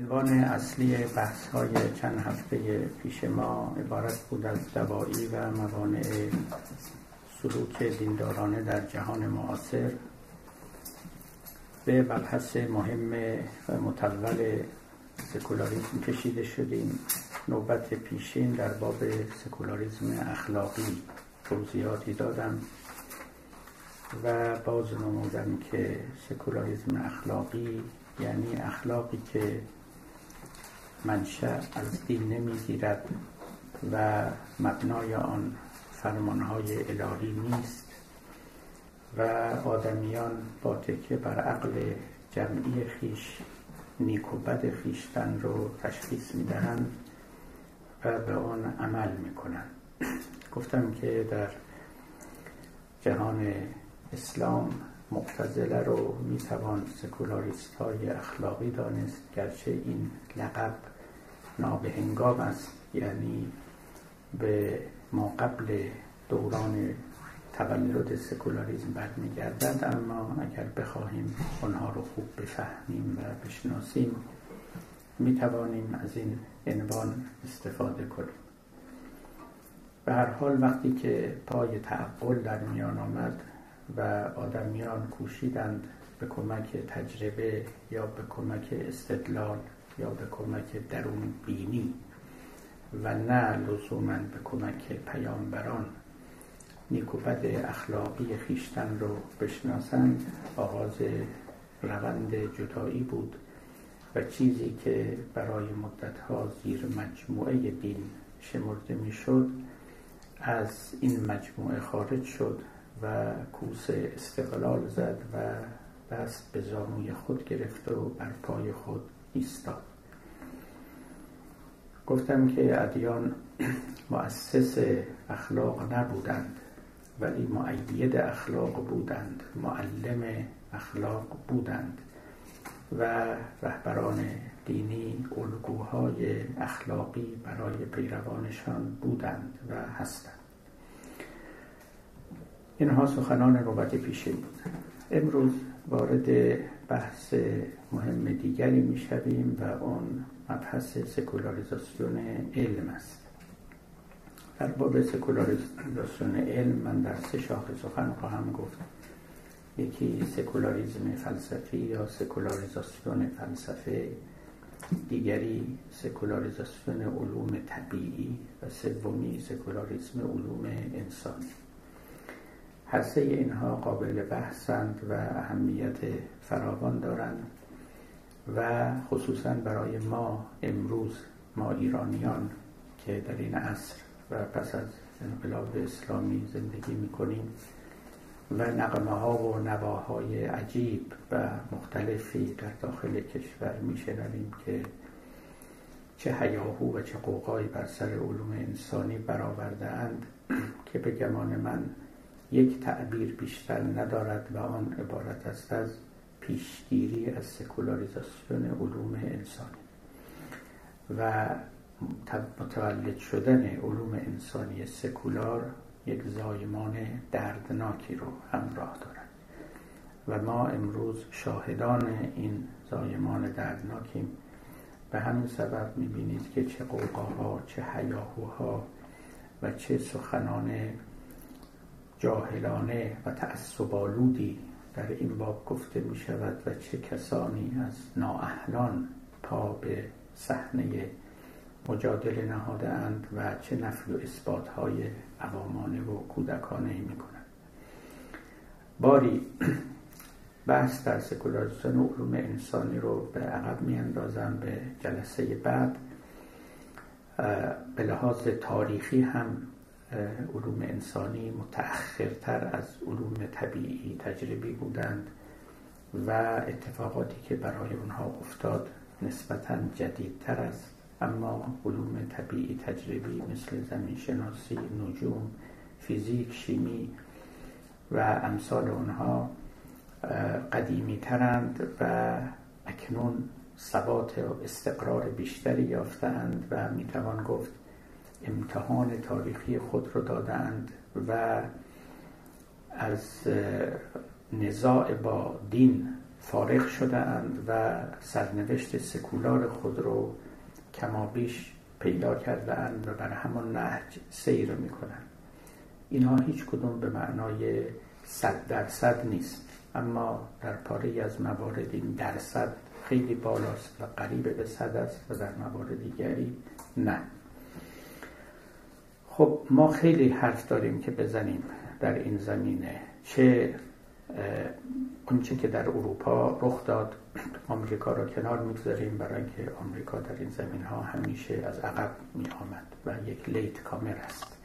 عنوان اصلی بحث های چند هفته پیش ما عبارت بود از دوایی و موانع سلوک دیندارانه در جهان معاصر به مبحث مهم و متول سکولاریزم کشیده شدیم. نوبت پیشین در باب سکولاریزم اخلاقی توضیحاتی دادم و باز نمودم که سکولاریزم اخلاقی یعنی اخلاقی که منشأ از دین نمی‌گیرد و مبنای آن فرمانهای الهی نیست و آدمیان با تکیه بر عقل جمعی خیش نیک و بد خیشتن رو تشخیص می‌دهند و به آن عمل می‌کنند. گفتم که در جهان اسلام معتزله رو می‌توان سکولاریست های اخلاقی دانست گرچه این لقب نابهنگام است. یعنی به ما قبل دوران تولد سکولاریزم برمیگردد اما اگر بخواهیم آنها رو خوب بفهمیم و بشناسیم می توانیم از این عنوان استفاده کنیم. به هر حال وقتی که پای تعقل در میان آمد و آدمیان کوشیدند به کمک تجربه یا به کمک استدلال یا به کمک درون بینی و نه لزوما به کمک پیامبران. نیکوبد اخلاقی خیشتن رو بشناسند. آغاز روند جدایی بود و چیزی که برای مدتها زیر مجموعه دین شمرده می‌شد از این مجموعه خارج شد و کوس استقلال زد و دست به زانوی خود گرفت و بر پای خود گفتم که ادیان مؤسس اخلاق نبودند ولی معید اخلاق بودند معلم اخلاق بودند و رهبران دینی الگوهای اخلاقی برای پیروانشان بودند و هستند. اینها سخنان نوبت پیشین بود. امروز وارد بحث مهم دیگری می‌شویم و اون مبحث سکولاریزاسیون علم است. در باب سکولاریزاسیون علم من در سه شاخه سخن خواهم گفت. یکی سکولاریزم فلسفی یا سکولاریزاسیون فلسفه دیگری سکولاریزاسیون علوم طبیعی و سومی سکولاریزم علوم انسانی. هر سه اینها قابل بحثند و اهمیت فراوان دارند. و خصوصا برای ما امروز ما ایرانیان که در این عصر و پس از انقلاب اسلامی زندگی می‌کنیم و نقمه ها و نواهای عجیب و مختلفی در داخل کشور میشنویم که چه هیاهو و چه قوقایی بر سر علوم انسانی برآورده اند که به گمان من یک تعبیر بیشتر ندارد و آن عبارت است از پیشگیری از سکولاریزاسیون علوم انسانی و متولد شدن علوم انسانی سکولار یک زایمان دردناکی رو همراه دارد. و ما امروز شاهدان این زایمان دردناکیم. به همین سبب می‌بینید که چه قوقاها چه حیاهوها و چه سخنان جاهلانه و تعصبالودی در این باب گفته می شود و چه کسانی از نااهلان پا به صحنه مجادله نهاده اند و چه نفی و اثبات های عوامانه و کودکانه می کنند باری بحث در سکولاریزاسیون علوم انسانی رو به عقب می اندازم به جلسه بعد به لحاظ تاریخی هم علوم انسانی متأخرتر از علوم طبیعی تجربی بودند و اتفاقاتی که برای اونها افتاد نسبتا جدیدتر است. اما علوم طبیعی تجربی مثل زمین شناسی نجوم فیزیک شیمی و امثال اونها قدیمی ترند و اکنون ثبات و استقرار بیشتری یافتند و می‌توان گفت امتحان تاریخی خود رو دادند و از نزاع با دین فارغ شده اند و سرنوشت سکولار خود رو کمابیش پیدا کرده اند و بر همان نهج سیر می‌کنند. اینها هیچ کدوم به معنای صد درصد نیست. اما در پاره از موارد این درصد خیلی بالاست و قریب به صد است و در موارد دیگری نه. خب ما خیلی حرف داریم که بزنیم در این زمینه. چه اونچه که در اروپا رخ داد آمریکا را کنار می‌گذاریم برای اینکه آمریکا در این زمین ها همیشه از عقب می آمد و یک لیت کامر است.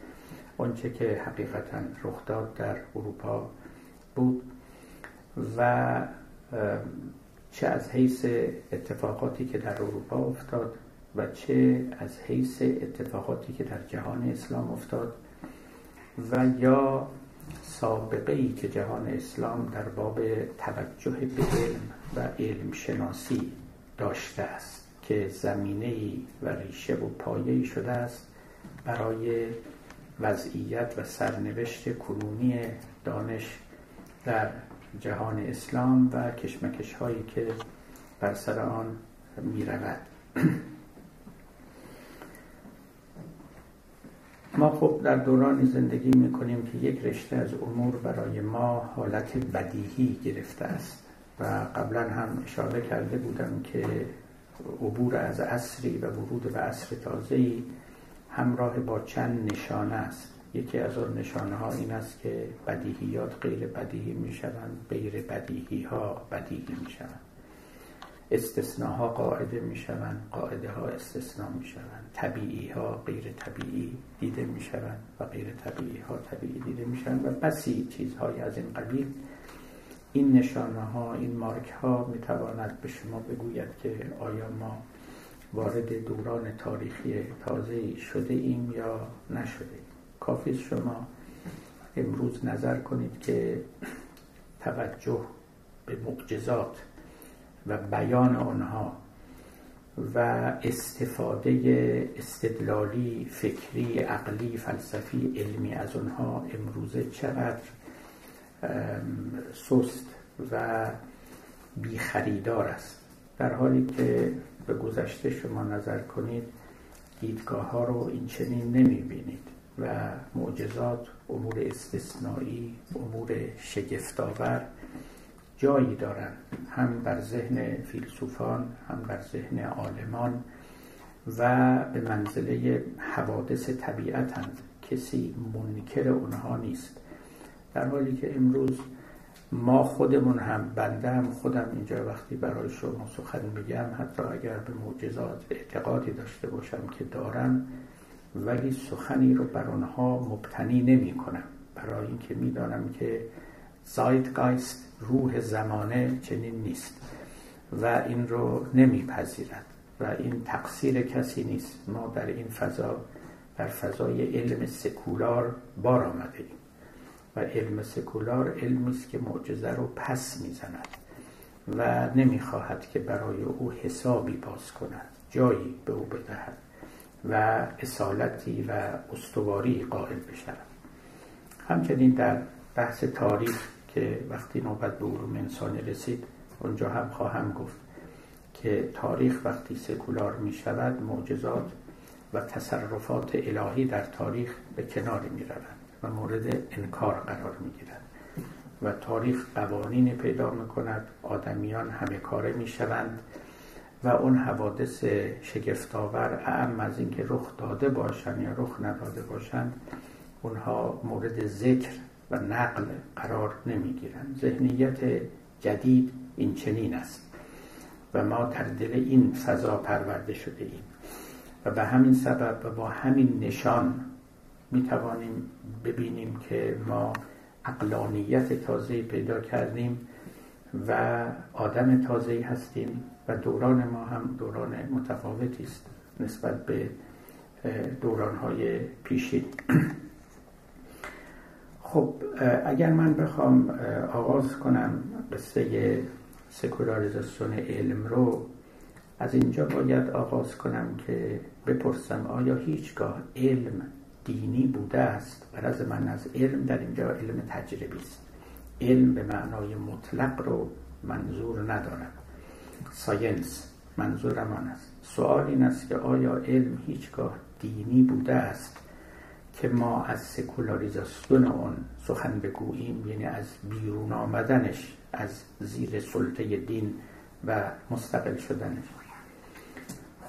اونچه که حقیقتا رخ داد در اروپا بود و چه از حیث اتفاقاتی که در اروپا افتاد و چه از حیث اتفاقاتی که در جهان اسلام افتاد و یا سابقه ای که جهان اسلام در باب توجه به علم و علم شناسی داشته است که زمینه و ریشه و پایه شده است برای وضعیت و سرنوشت کنونی دانش در جهان اسلام و کشمکش هایی که بر سر آن می رود. ما خب در دورانی زندگی می کنیم که یک رشته از امور برای ما حالت بدیهی گرفته است و قبلا هم اشاره کرده بودم که عبور از عصری و ورود به عصر تازه‌ای همراه با چند نشانه است. یکی از آن نشانه ها این است که بدیهیات غیر بدیهی می شوند غیر بدیهی ها بدیهی می شوند استثناها قاعده می شوند قاعده ها استثناء می شوند طبیعی ها غیر طبیعی دیده می شوند و غیر طبیعی ها طبیعی دیده می شوند و بسی چیزهای از این قبیل. این نشانه ها این مارک ها می تواند به شما بگوید که آیا ما وارد دوران تاریخی تازه شده ایم یا نشده کافی شما امروز نظر کنید که توجه به معجزات و بیان آنها و استفاده استدلالی فکری عقلی فلسفی علمی از آنها امروزه چقدر سست و بیخریدار است. در حالی که به گذشته شما نظر کنید دیدگاه ها رو این چنین نمی بینید و معجزات امور استثنایی امور شگفتآور جایی دارند هم در ذهن فیلسوفان هم در ذهن عالمان و به منزله حوادث طبیعتند. کسی منکر اونها نیست. در حالی که امروز ما خودمون هم بنده هم خودم اینجا وقتی برای شما سخن میگم حتی اگر به معجزات اعتقادی داشته باشم که دارم ولی سخنی رو بر آنها مبتنی نمی کنم برای اینکه می‌دانم که زایدگایست روح زمانه چنین نیست و این رو نمیپذیرد و این تقصیر کسی نیست. ما در این فضا در فضای علم سکولار بار آمده ایم و علم سکولار علمی است که معجزه رو پس می‌زند و نمی‌خواهد که برای او حسابی باز کند جایی به او بدهد و اصالتی و استواری قائل بشود. همچنین در بحث تاریخ که وقتی نوبت به علوم انسانی رسید اونجا هم خواهم گفت که تاریخ وقتی سکولار می شود معجزات و تصرفات الهی در تاریخ به کناری می روند و مورد انکار قرار می گیرند و تاریخ قوانین پیدا می کند آدمیان همه کاره می شوند و اون حوادث شگفتآور اعم از اینکه رخ داده باشند یا رخ نداده باشند اونها مورد ذکر و نقل قرار نمی‌گیرند. ذهنیت جدید این چنین است و ما در دل این فضا پرورده شده ایم. و به همین سبب و با همین نشان می توانیم ببینیم که ما اقلانیت تازه پیدا کردیم و آدم تازه هستیم و دوران ما هم دوران متفاوتی است نسبت به دورانهای پیشین. خب اگر من بخوام آغاز کنم قصه سکولاریزاسیون علم رو از اینجا باید آغاز کنم که بپرسم آیا هیچگاه علم دینی بوده است؟ برای من از علم در اینجا علم تجربی است. علم به معنای مطلق رو منظور ندارم. ساینس منظورم آن است. سوال این است که آیا علم هیچگاه دینی بوده است؟ که ما از سکولاریزاسیون اون سخن بگوییم یعنی از بیرون آمدنش از زیر سلطه دین و مستقل شدنش.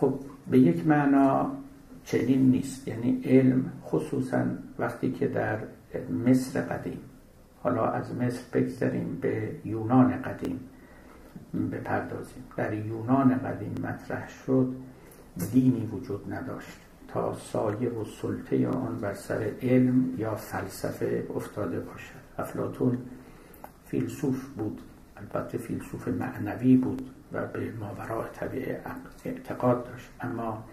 خب به یک معنا چنین نیست. یعنی علم خصوصا وقتی که در مصر قدیم حالا از مصر بگذاریم به یونان قدیم بپردازیم. در یونان قدیم مطرح شد دینی وجود نداشت. تا سایه و سلطه آن بر سر علم یا فلسفه افتاده باشد. افلاتون فیلسوف بود. البته فیلسوف معنوی بود و به ماورای طبیعه اعتقاد داشت. اما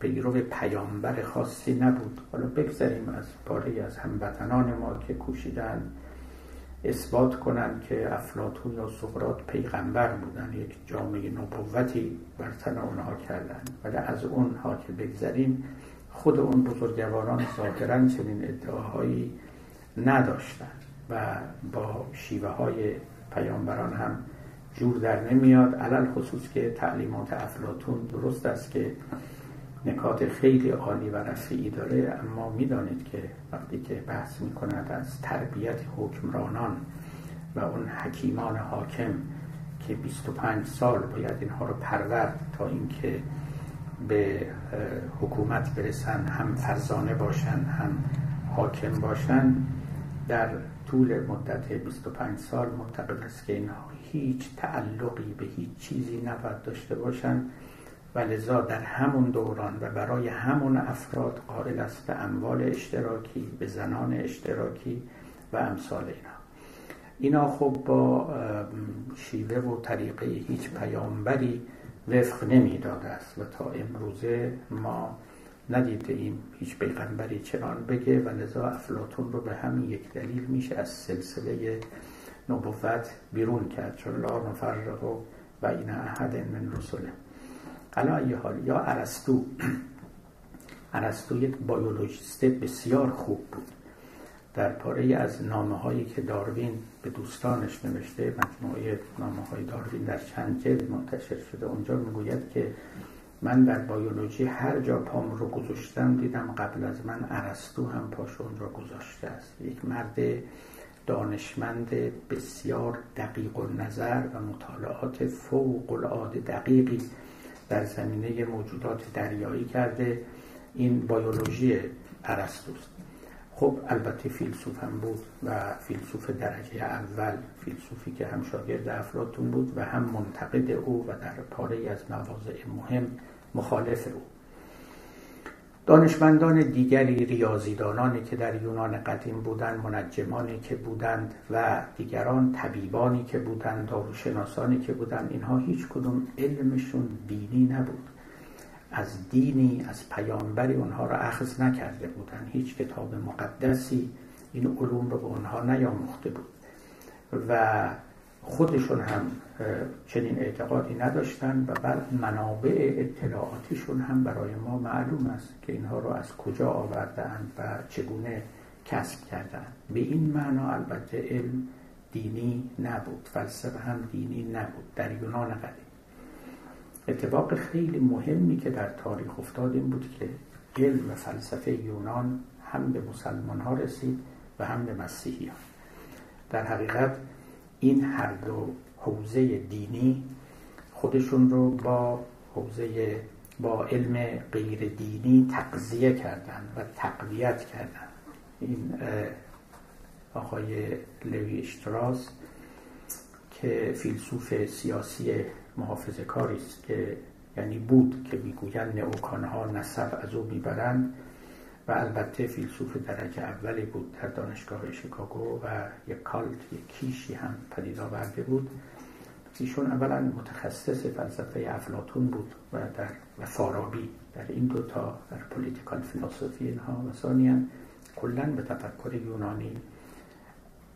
پیرو پیامبر خاصی نبود. حالا بگذاریم از پاره از هموطنان ما که کوشیدن اثبات کنند که افلاتون یا سقرات پیغمبر بودن یک جامعه نبوتی بر تن اونها کردن ولی از اونها که بگذریم خود اون بزرگواران ظاهرا چنین ادعاهایی نداشتن و با شیوه های پیامبران هم جور در نمیاد علل خصوص که تعلیمات افلاتون درست است که نکات خیلی عالی و رفعی داره اما می‌دانید که وقتی که بحث می کند از تربیت حکمرانان و اون حکیمان حاکم که 25 سال باید اینها رو پرورد تا اینکه به حکومت برسن هم فرزانه باشن هم حاکم باشن در طول مدت 25 سال معتقد است که اینها هیچ تعلقی به هیچ چیزی نباید داشته باشند و لذا در همون دوران و برای همون افراد قائل است به اموال اشتراکی به زنان اشتراکی و امثال اینا. اینا خب با شیوه و طریقه هیچ پیامبری وفق نمی‌داده است و تا امروزه ما ندیده ایم هیچ پیغمبری چنان بگه و لذا افلاتون رو به همین یک دلیل میشه از سلسله نبوت بیرون کرد. چون لا نفرق و این احد من رسوله علا حال یا ارسطو. ارسطو یک بیولوژیست بسیار خوب بود. در پاره از نامه هایی که داروین به دوستانش نوشته مجموعه نامه های داروین در چند جلد منتشر شده اونجا می‌گوید که من در بیولوژی هر جا پام رو گذاشتم دیدم قبل از من ارسطو هم پاش اون را گذاشته است. یک مرد دانشمند بسیار دقیق و نظر و مطالعات فوق العاده دقیقی. در زمینه موجودات دریایی کرده. این بیولوژی ارسطوست خب البته فیلسوف هم بود و فیلسوف درجه اول فیلسوفی که هم شاگرد افلاتون بود و هم منتقد او و در پاره از مواضع مهم مخالف او. دانشمندان دیگری ریاضیدانانی که در یونان قدیم بودند منجمانی که بودند و دیگران طبیبانی که بودند داروشناسانی که بودند اینها هیچ کدوم علمشون دینی نبود. از دینی از پیامبری اونها را اخذ نکرده بودند. هیچ کتاب مقدسی این علوم رو به اونها نیاموخته بود. و خودشون هم چنین اعتقادی نداشتن و بر منابع اطلاعاتیشون هم برای ما معلوم است که اینها رو از کجا آوردن و چگونه کسب کردن به این معنا البته علم دینی نبود فلسفه هم دینی نبود در یونان قدیم اتفاق خیلی مهمی که در تاریخ افتاد این بود که علم و فلسفه یونان هم به مسلمان ها رسید و هم به مسیحی ها. در حقیقت این هر دو حوزه دینی خودشون رو با حوزه با علم غیر دینی تقضیه کردن و تقویت کردن. این آقای لوی اشتراس که فیلسوف سیاسی محافظه کاری است که یعنی بود که می‌گویند نئوکانها نسب از او می‌برند. و البته فیلسوف درجه اولی بود در دانشگاه شیکاگو و یک کالت یک کیشی هم پدید آورده بود. ایشون اولا متخصص فلسفه افلاتون بود و در و فارابی در این دوتا در پولیتیکال فیلسوفی اینها و ثانیا کلا به تفکر یونانی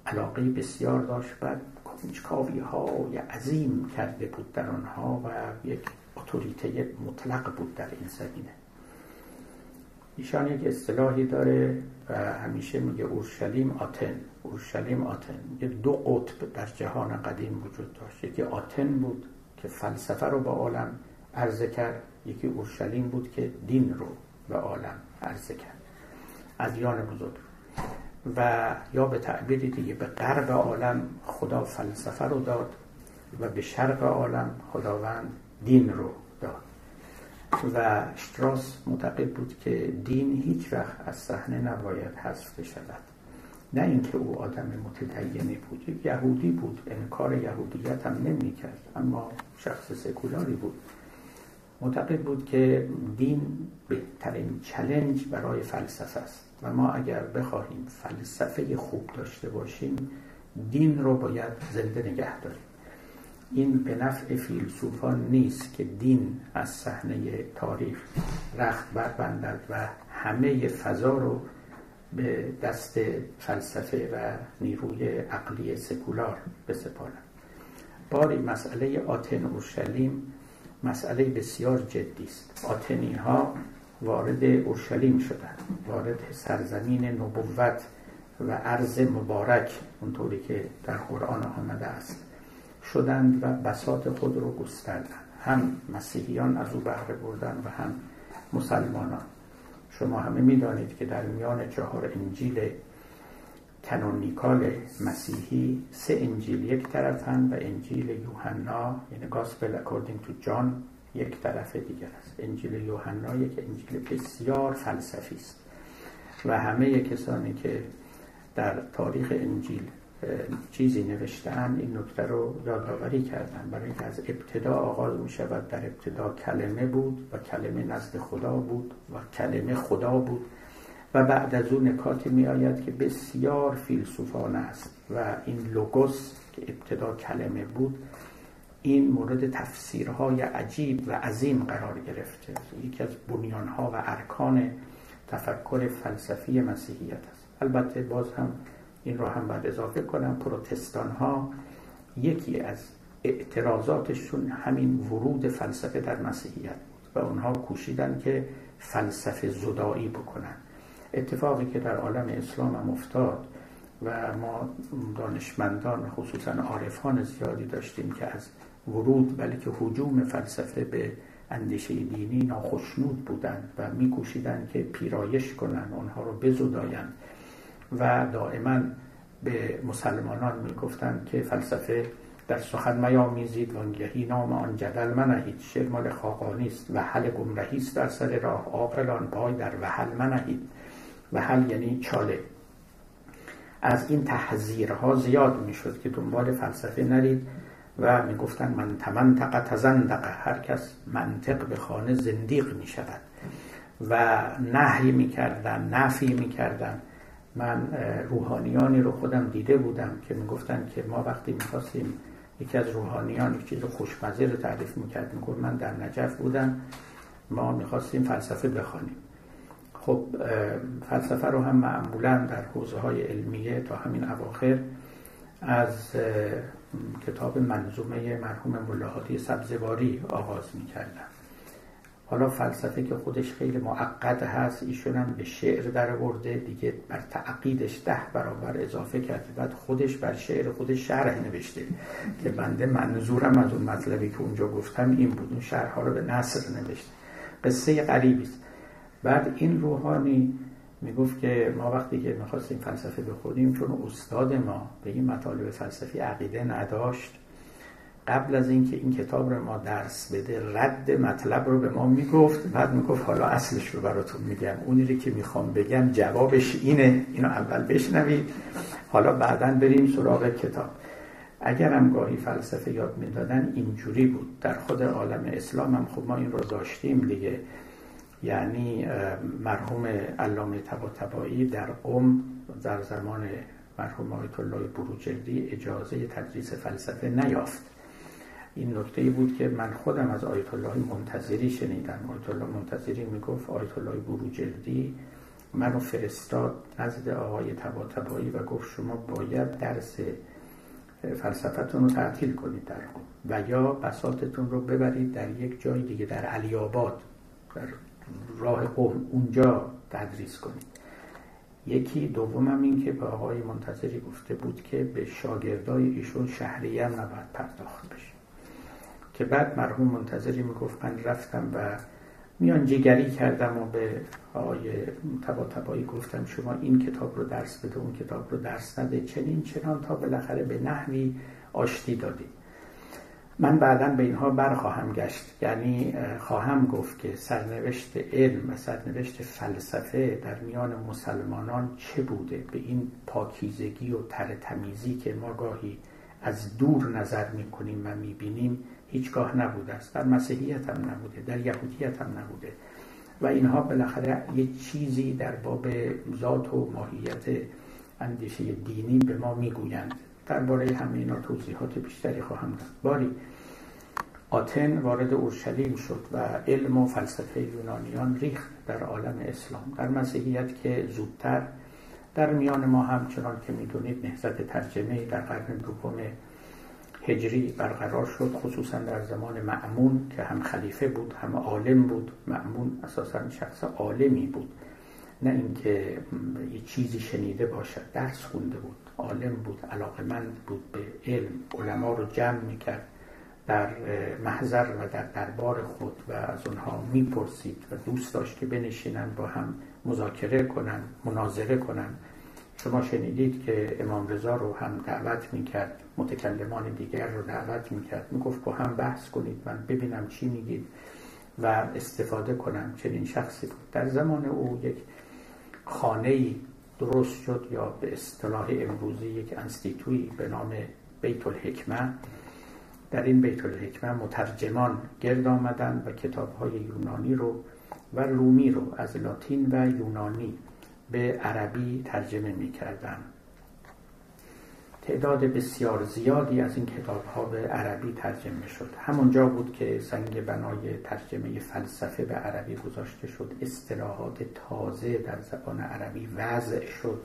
علاقه بسیار داشت. و کنجکاوی های عظیم کرده بود در آنها و یک اتوریته مطلق بود در این زمینه. ایشان یک اصطلاحی داره و همیشه میگه اورشلیم آتن اورشلیم آتن. یه دو قطب در جهان قدیم وجود داشت. یکی آتن بود که فلسفه رو به عالم عرضه کرد یکی اورشلیم بود که دین رو به عالم عرضه کرد. ادیان بزرگ. و یا به تعبیری دیگه به غرب عالم خدا فلسفه رو داد و به شرق عالم خداوند دین رو و شتراس معتقد بود که دین هیچ وقت از صحنه نباید حذف شود نه اینکه او آدم متدینی بود یهودی بود انکار یهودیت هم نمی کرد اما شخص سکولاری بود. معتقد بود که دین بهترین چلنج برای فلسفه است. و ما اگر بخواهیم فلسفه خوب داشته باشیم دین رو باید زنده نگه داریم. این به نفع فیلسوفان نیست که دین از صحنه تاریخ رخت بربندد و همه فضا رو به دست فلسفه و نیروی عقلی سکولار بسپارند باری مسئله آتن اورشلیم مسئله بسیار جدی است. آتنی ها وارد اورشلیم شدند وارد سرزمین نبوت و عرض مبارک اونطوری که در قرآن آمده است. شدند و بساط خود رو گستردند. هم مسیحیان از او بهره بردن و هم مسلمانان. شما همه می‌دانید که در میان چهار انجیل canonical مسیحی سه انجیل یک طرفن و انجیل یوحنا یعنی Gospel according to John یک طرف دیگر است. انجیل یوحنا یک انجیل بسیار فلسفی است. و همه کسانی که در تاریخ انجیل چیزی نوشتن این نکته رو یادآوری کردن. برای اینکه از ابتدا آغاز می شود در ابتدا کلمه بود و کلمه نزد خدا بود و کلمه خدا بود و بعد از اون نکاتی می آید که بسیار فیلسوفانه است و این لوگوس که ابتدا کلمه بود این مورد تفسیرهای عجیب و عظیم قرار گرفته. یکی از بنیانها و ارکان تفکر فلسفی مسیحیت است. البته باز هم این رو هم باید اضافه کنم. پروتستان ها یکی از اعتراضاتشون همین ورود فلسفه در مسیحیت بود و اونها کوشیدن که فلسفه زدایی بکنن. اتفاقی که در عالم اسلام هم افتاد و ما دانشمندان خصوصا عارفان زیادی داشتیم که از ورود بلکه حجوم فلسفه به اندیشه دینی ناخشنود بودند و میکوشیدند که پیرایش کنند اونها رو بزدایند. و دائما به مسلمانان می‌گفتند که فلسفه در سخن میامیزید وانگهی نام آن جدل منهید. شعر مال خاقانی است و حل گمرهی است در سر راه. عاقلان پای در وحل منهید. وحل یعنی چاله. از این تحذیرها زیاد می‌شد که دنبال فلسفه نرید و می‌گفتن من تمنطق تزندق. هر کس منطق به خانه زندیق می شود و نهی می‌کردن نفی می‌کردن من روحانیانی رو خودم دیده بودم که می‌گفتن که ما وقتی می‌خواستیم یکی از روحانیان یک چیز خوشمزه رو تعریف می‌کرد می‌گفت من در نجف بودم ما می‌خواستیم فلسفه بخوانیم. خب فلسفه رو هم معمولا در حوزه های علمیه تا همین اواخر از کتاب منظومه مرحوم ملاحاتی سبزواری آغاز می‌کردم حالا فلسفه که خودش خیلی معقد هست ایشون هم به شعر در ورده دیگه بر تعقیدش ده برابر اضافه کرده. بعد خودش بر شعر خودش شرح نوشته که بنده منظورم از اون مطلبی که اونجا گفتم این بود. اون شرح رو به نصر نوشته. قصه غریبی است. بعد این روحانی می‌گفت که ما وقتی که می‌خواستیم فلسفه بخونیم چون استاد ما به این مطالب فلسفی عقیده نداشت قبل از اینکه این کتاب رو ما درس بده رد مطلب رو به ما می‌گفت بعد می‌گفت حالا اصلش رو براتون میگم. اونی رو که می‌خوام بگم جوابش اینه. اینو اول بشنوید. حالا بعدا بریم سراغ کتاب. اگر هم گاهی فلسفه یاد می‌دادن اینجوری بود. در خود عالم اسلام هم خب ما این رو داشتیم دیگه. یعنی مرحوم علامه طباطبایی در قم در زمان مرحوم آیت الله بروجردی اجازه تدریس فلسفه نیافت. این نکته بود که من خودم از آیت الله منتظری شنیدم. آیت الله منتظری می‌گفت آیت الله بروجردی منو فرستاد نزد آقای تباتبایی و گفت شما باید درس فلسفتون رو تعطیل کنید در و یا بساطتون رو ببرید در یک جای دیگه در علی آباد در راه قوم اونجا تدریس کنید. یکی دومم این که به آقای منتظری گفته بود که به شاگردای ایشون شهریه هم نباید پرداخت بشه. که بعد مرحوم منتظری می‌گفت من رفتم و میان جگری کردم و به آقای تبا تبایی گفتم شما این کتاب رو درس بده اون کتاب رو درس نده. چنین چنان تا بالاخره به نحوی آشتی دادیم من بعدا به اینها برخواهم گشت. یعنی خواهم گفت که سرنوشت علم و سرنوشت فلسفه در میان مسلمانان چه بوده؟ به این پاکیزگی و تر تمیزی که ما گاهی از دور نظر می‌کنیم و می‌بینیم هیچگاه نبوده است. در مسیحیت هم نبوده در یهودیت هم نبوده. و اینها بالاخره یه چیزی در باب ذات و ماهیت اندیشه دینی به ما می‌گویند. درباره همه اینا توضیحات بیشتری خواهم داد. باری آتن وارد اورشلیم شد و علم و فلسفه یونانیان ریخت در عالم اسلام. در مسیحیت که زودتر در میان ما هم چنان که می‌دونید نهضت ترجمه در قرن دوم هجری برقرار شد خصوصا در زمان معمون که هم خلیفه بود هم عالم بود. معمون اساسا شخص عالمی بود. نه اینکه یه چیزی شنیده باشد درس خونده بود. عالم بود علاقمند بود به علم. علما رو جمع می‌کرد در محضر و در دربار خود و از اونها می‌پرسید و دوست داشت که بنشینن با هم مذاکره کنن مناظره کنن. شما شنیدید که امام رضا رو هم دعوت می‌کرد متکلمان دیگر رو دعوت می‌کرد. می‌گفت با هم بحث کنید من ببینم چی میگید و استفاده کنم. چنین شخصی بود. در زمان او یک خانه درست شد یا به اصطلاح امروزی یک انستیتوی به نام بیت الحکمه در این بیت الحکمه مترجمان گرد آمدن و کتاب های یونانی رو و رومی رو از لاتین و یونانی به عربی ترجمه می کردن. تعداد بسیار زیادی از این کتاب ها به عربی ترجمه شد. همونجا بود که سنگ بنای ترجمه فلسفه به عربی گذاشته شد. اصطلاحات تازه در زبان عربی وضع شد.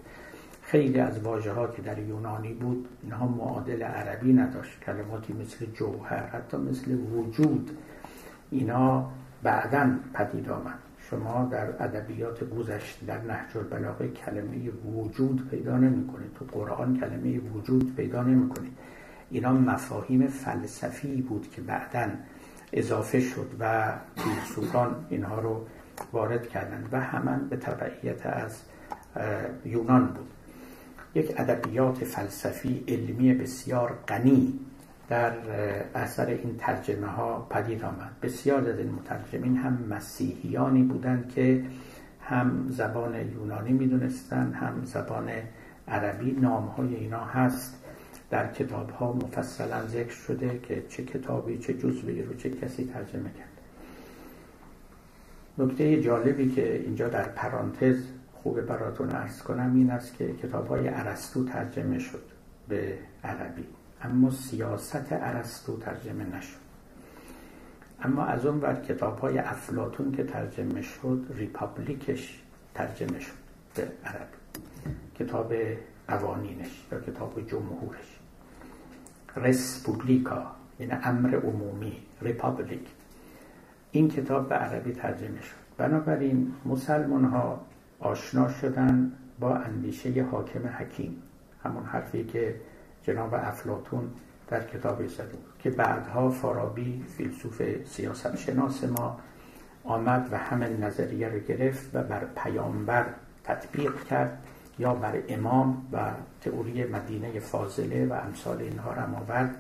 خیلی از واژه که در یونانی بود اینها معادل عربی نداشت. کلماتی مثل جوهر حتی مثل وجود اینا بعدا پدید آمد. شما در ادبیات گذشته در نهج البلاغه کلمه وجود پیدا نمی‌کنید. تو قرآن کلمه وجود پیدا نمی‌کنید. اینا مفاهیم فلسفی بود که بعدا اضافه شد و فیلسوفان اینها رو وارد کردند و همان به تبعیت از یونان بود. یک ادبیات فلسفی علمی بسیار غنی در اثر این ترجمه ها پدید آمد. بسیار از این مترجمین هم مسیحیانی بودند که هم زبان یونانی می‌دونستند هم زبان عربی. نام های اینا هست. در کتاب ها مفصلا ذکر شده که چه کتابی چه جزوی رو چه کسی ترجمه کرد. نکته جالبی که اینجا در پرانتز خوب براتون ارز کنم این است که کتاب های ترجمه شد به عربی. اما سیاست عرستو ترجمه نشد. اما از اون ور کتاب های افلاتون که ترجمه شد ریپابلیکش ترجمه شد به عربی. کتاب قوانینش یا کتاب جمهورش. Res publica یعنی امر عمومی Republic. این کتاب به عربی ترجمه شد. بنابراین مسلمان ها آشنا شدن با اندیشه حاکم حکیم. همون حرفی که جناب افلاطون در کتاب زده بود که بعدها فارابی فیلسوف سیاست شناس ما آمد و همه نظریه رو گرفت و بر پیامبر تطبیق کرد یا بر امام و تئوری مدینه فاضله و امثال اینها را آورد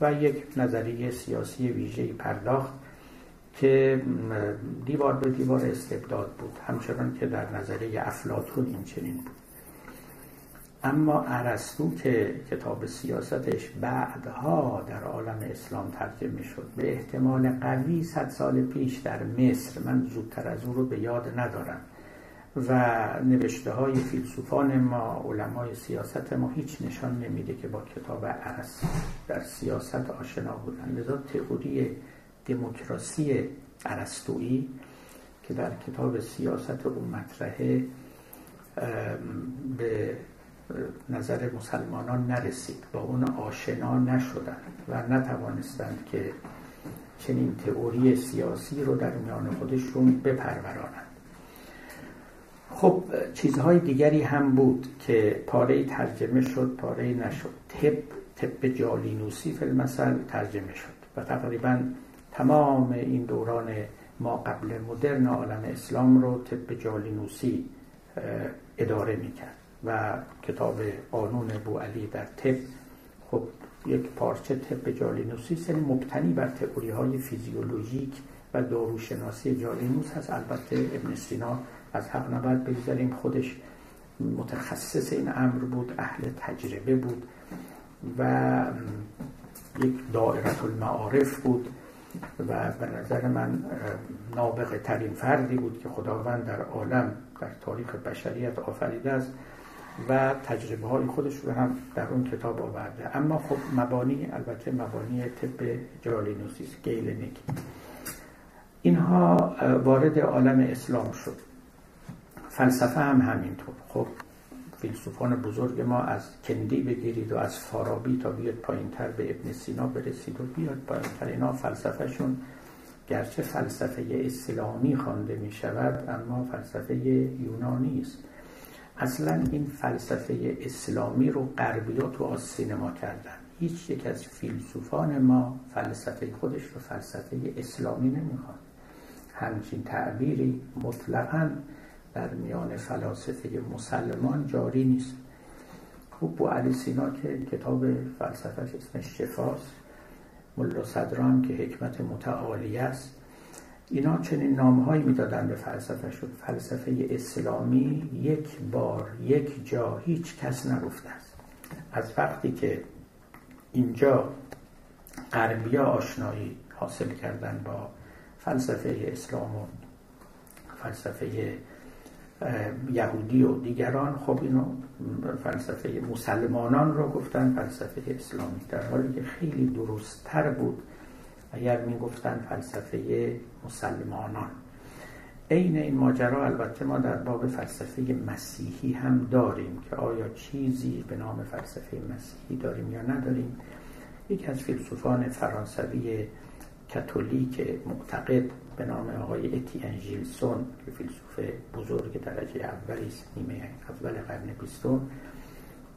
و یک نظریه سیاسی ویژه پرداخت که دیوار به دیوار استبداد بود. همچنان که در نظریه افلاتون این چنین بود. اما ارسطو که کتاب سیاستش بعدها در عالم اسلام ترجمه شد به احتمال قوی صد سال پیش در مصر. من زودتر از او رو به یاد ندارم. و نوشته های فیلسوفان ما علمای سیاست ما هیچ نشان نمیده که با کتاب ارسطو در سیاست آشنا بودن. لذا تئوری دموکراسی ارسطویی که در کتاب سیاست او مطرحه به نظر مسلمانان نرسید با اون آشنا نشدند و نتوانستند که چنین تئوری سیاسی رو در میان خودشون بپرورانند. خب چیزهای دیگری هم بود که پاره ترجمه شد پاره نشد. تب تب جالینوسی فی المثل ترجمه شد و تقریبا تمام این دوران ما قبل مدرن عالم اسلام رو طب جالینوسی اداره می‌کرد. و کتاب قانون بو علی در طب. خب یک پارچه طب جالینوسی سن مبتنی بر تئوری های فیزیولوژیک و داروشناسی جالینوس هست. البته ابن سینا از حق نباید بگذاریم. خودش متخصص این امر بود اهل تجربه بود و یک دائرت المعارف بود و به نظر من نابغه ترین فردی بود که خداوند در عالم در تاریخ بشریت آفریده است. و تجربه های خودش رو هم در اون کتاب آورده. اما خب مبانی البته مبانی طب جالینوسی گیلنیک اینها وارد عالم اسلام شد. فلسفه هم همینطور. خب فیلسوفان بزرگ ما از کندی بگیرید و از فارابی تا بیاد پایینتر به ابن سینا برسید و بیاد پایینتر. اینا فلسفهشون گرچه فلسفه اسلامی خوانده می شود اما فلسفه یونانی است. اصلا این فلسفه اسلامی رو غربیا تو آز سینما کردن. هیچ یک از فیلسوفان ما فلسفه خودش رو فلسفه اسلامی نمی‌خواد. همچین تعبیری مطلقا در میان فلاسفه مسلمان جاری نیست. خوب بو علی سینا که کتاب فلسفه اسمش شفاست ملا صدران که حکمت متعالی است اینا چنین نامهایی می‌دادن به فلسفه شد. فلسفه اسلامی یک بار یک جا هیچ کس نگفته است. از وقتی که اینجا غربیا آشنایی حاصل کردن با فلسفه اسلام و فلسفه یهودی و دیگران خب اینو فلسفه مسلمانان رو گفتن فلسفه اسلامی. در حالی که خیلی درستتر بود اگر می‌گفتن فلسفه مسلمانان. عین این ماجرا البته ما در باب فلسفه مسیحی هم داریم که آیا چیزی به نام فلسفه مسیحی داریم یا نداریم. یکی از فیلسوفان فرانسوی کاتولیک معتقد به نام آقای اتین ژیلسون که فیلسوف بزرگ درجه اولی است نیمه اول قرن بیستم.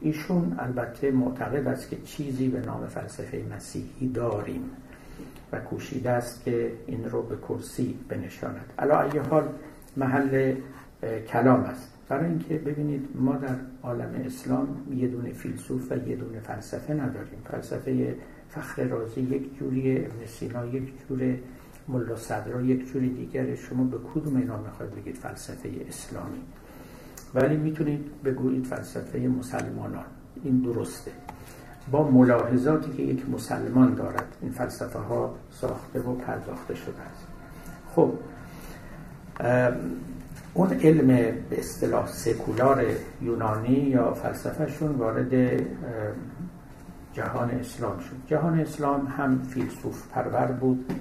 ایشون البته معتقد است که چیزی به نام فلسفه مسیحی داریم. و کوشیده است که این رو به کرسی بنشاند. علا ای حال محل کلام است. برای اینکه ببینید ما در عالم اسلام یه دونه فیلسوف و یه دونه فلسفه نداریم. فلسفه فخر رازی یک جوری ابن سینا یک جور ملا صدرا یک جوری دیگر شما به کدوم اینا می‌خواید بگید فلسفه اسلامی؟ ولی می‌تونید بگویید فلسفه مسلمانان. این درسته. با ملاحظاتی که یک مسلمان دارد. این فلسفه ها ساخته و پرداخته شده است. خب اون علم به اصطلاح سکولار یونانی یا فلسفهشون وارد جهان اسلام شد. جهان اسلام هم فیلسوف پرور بود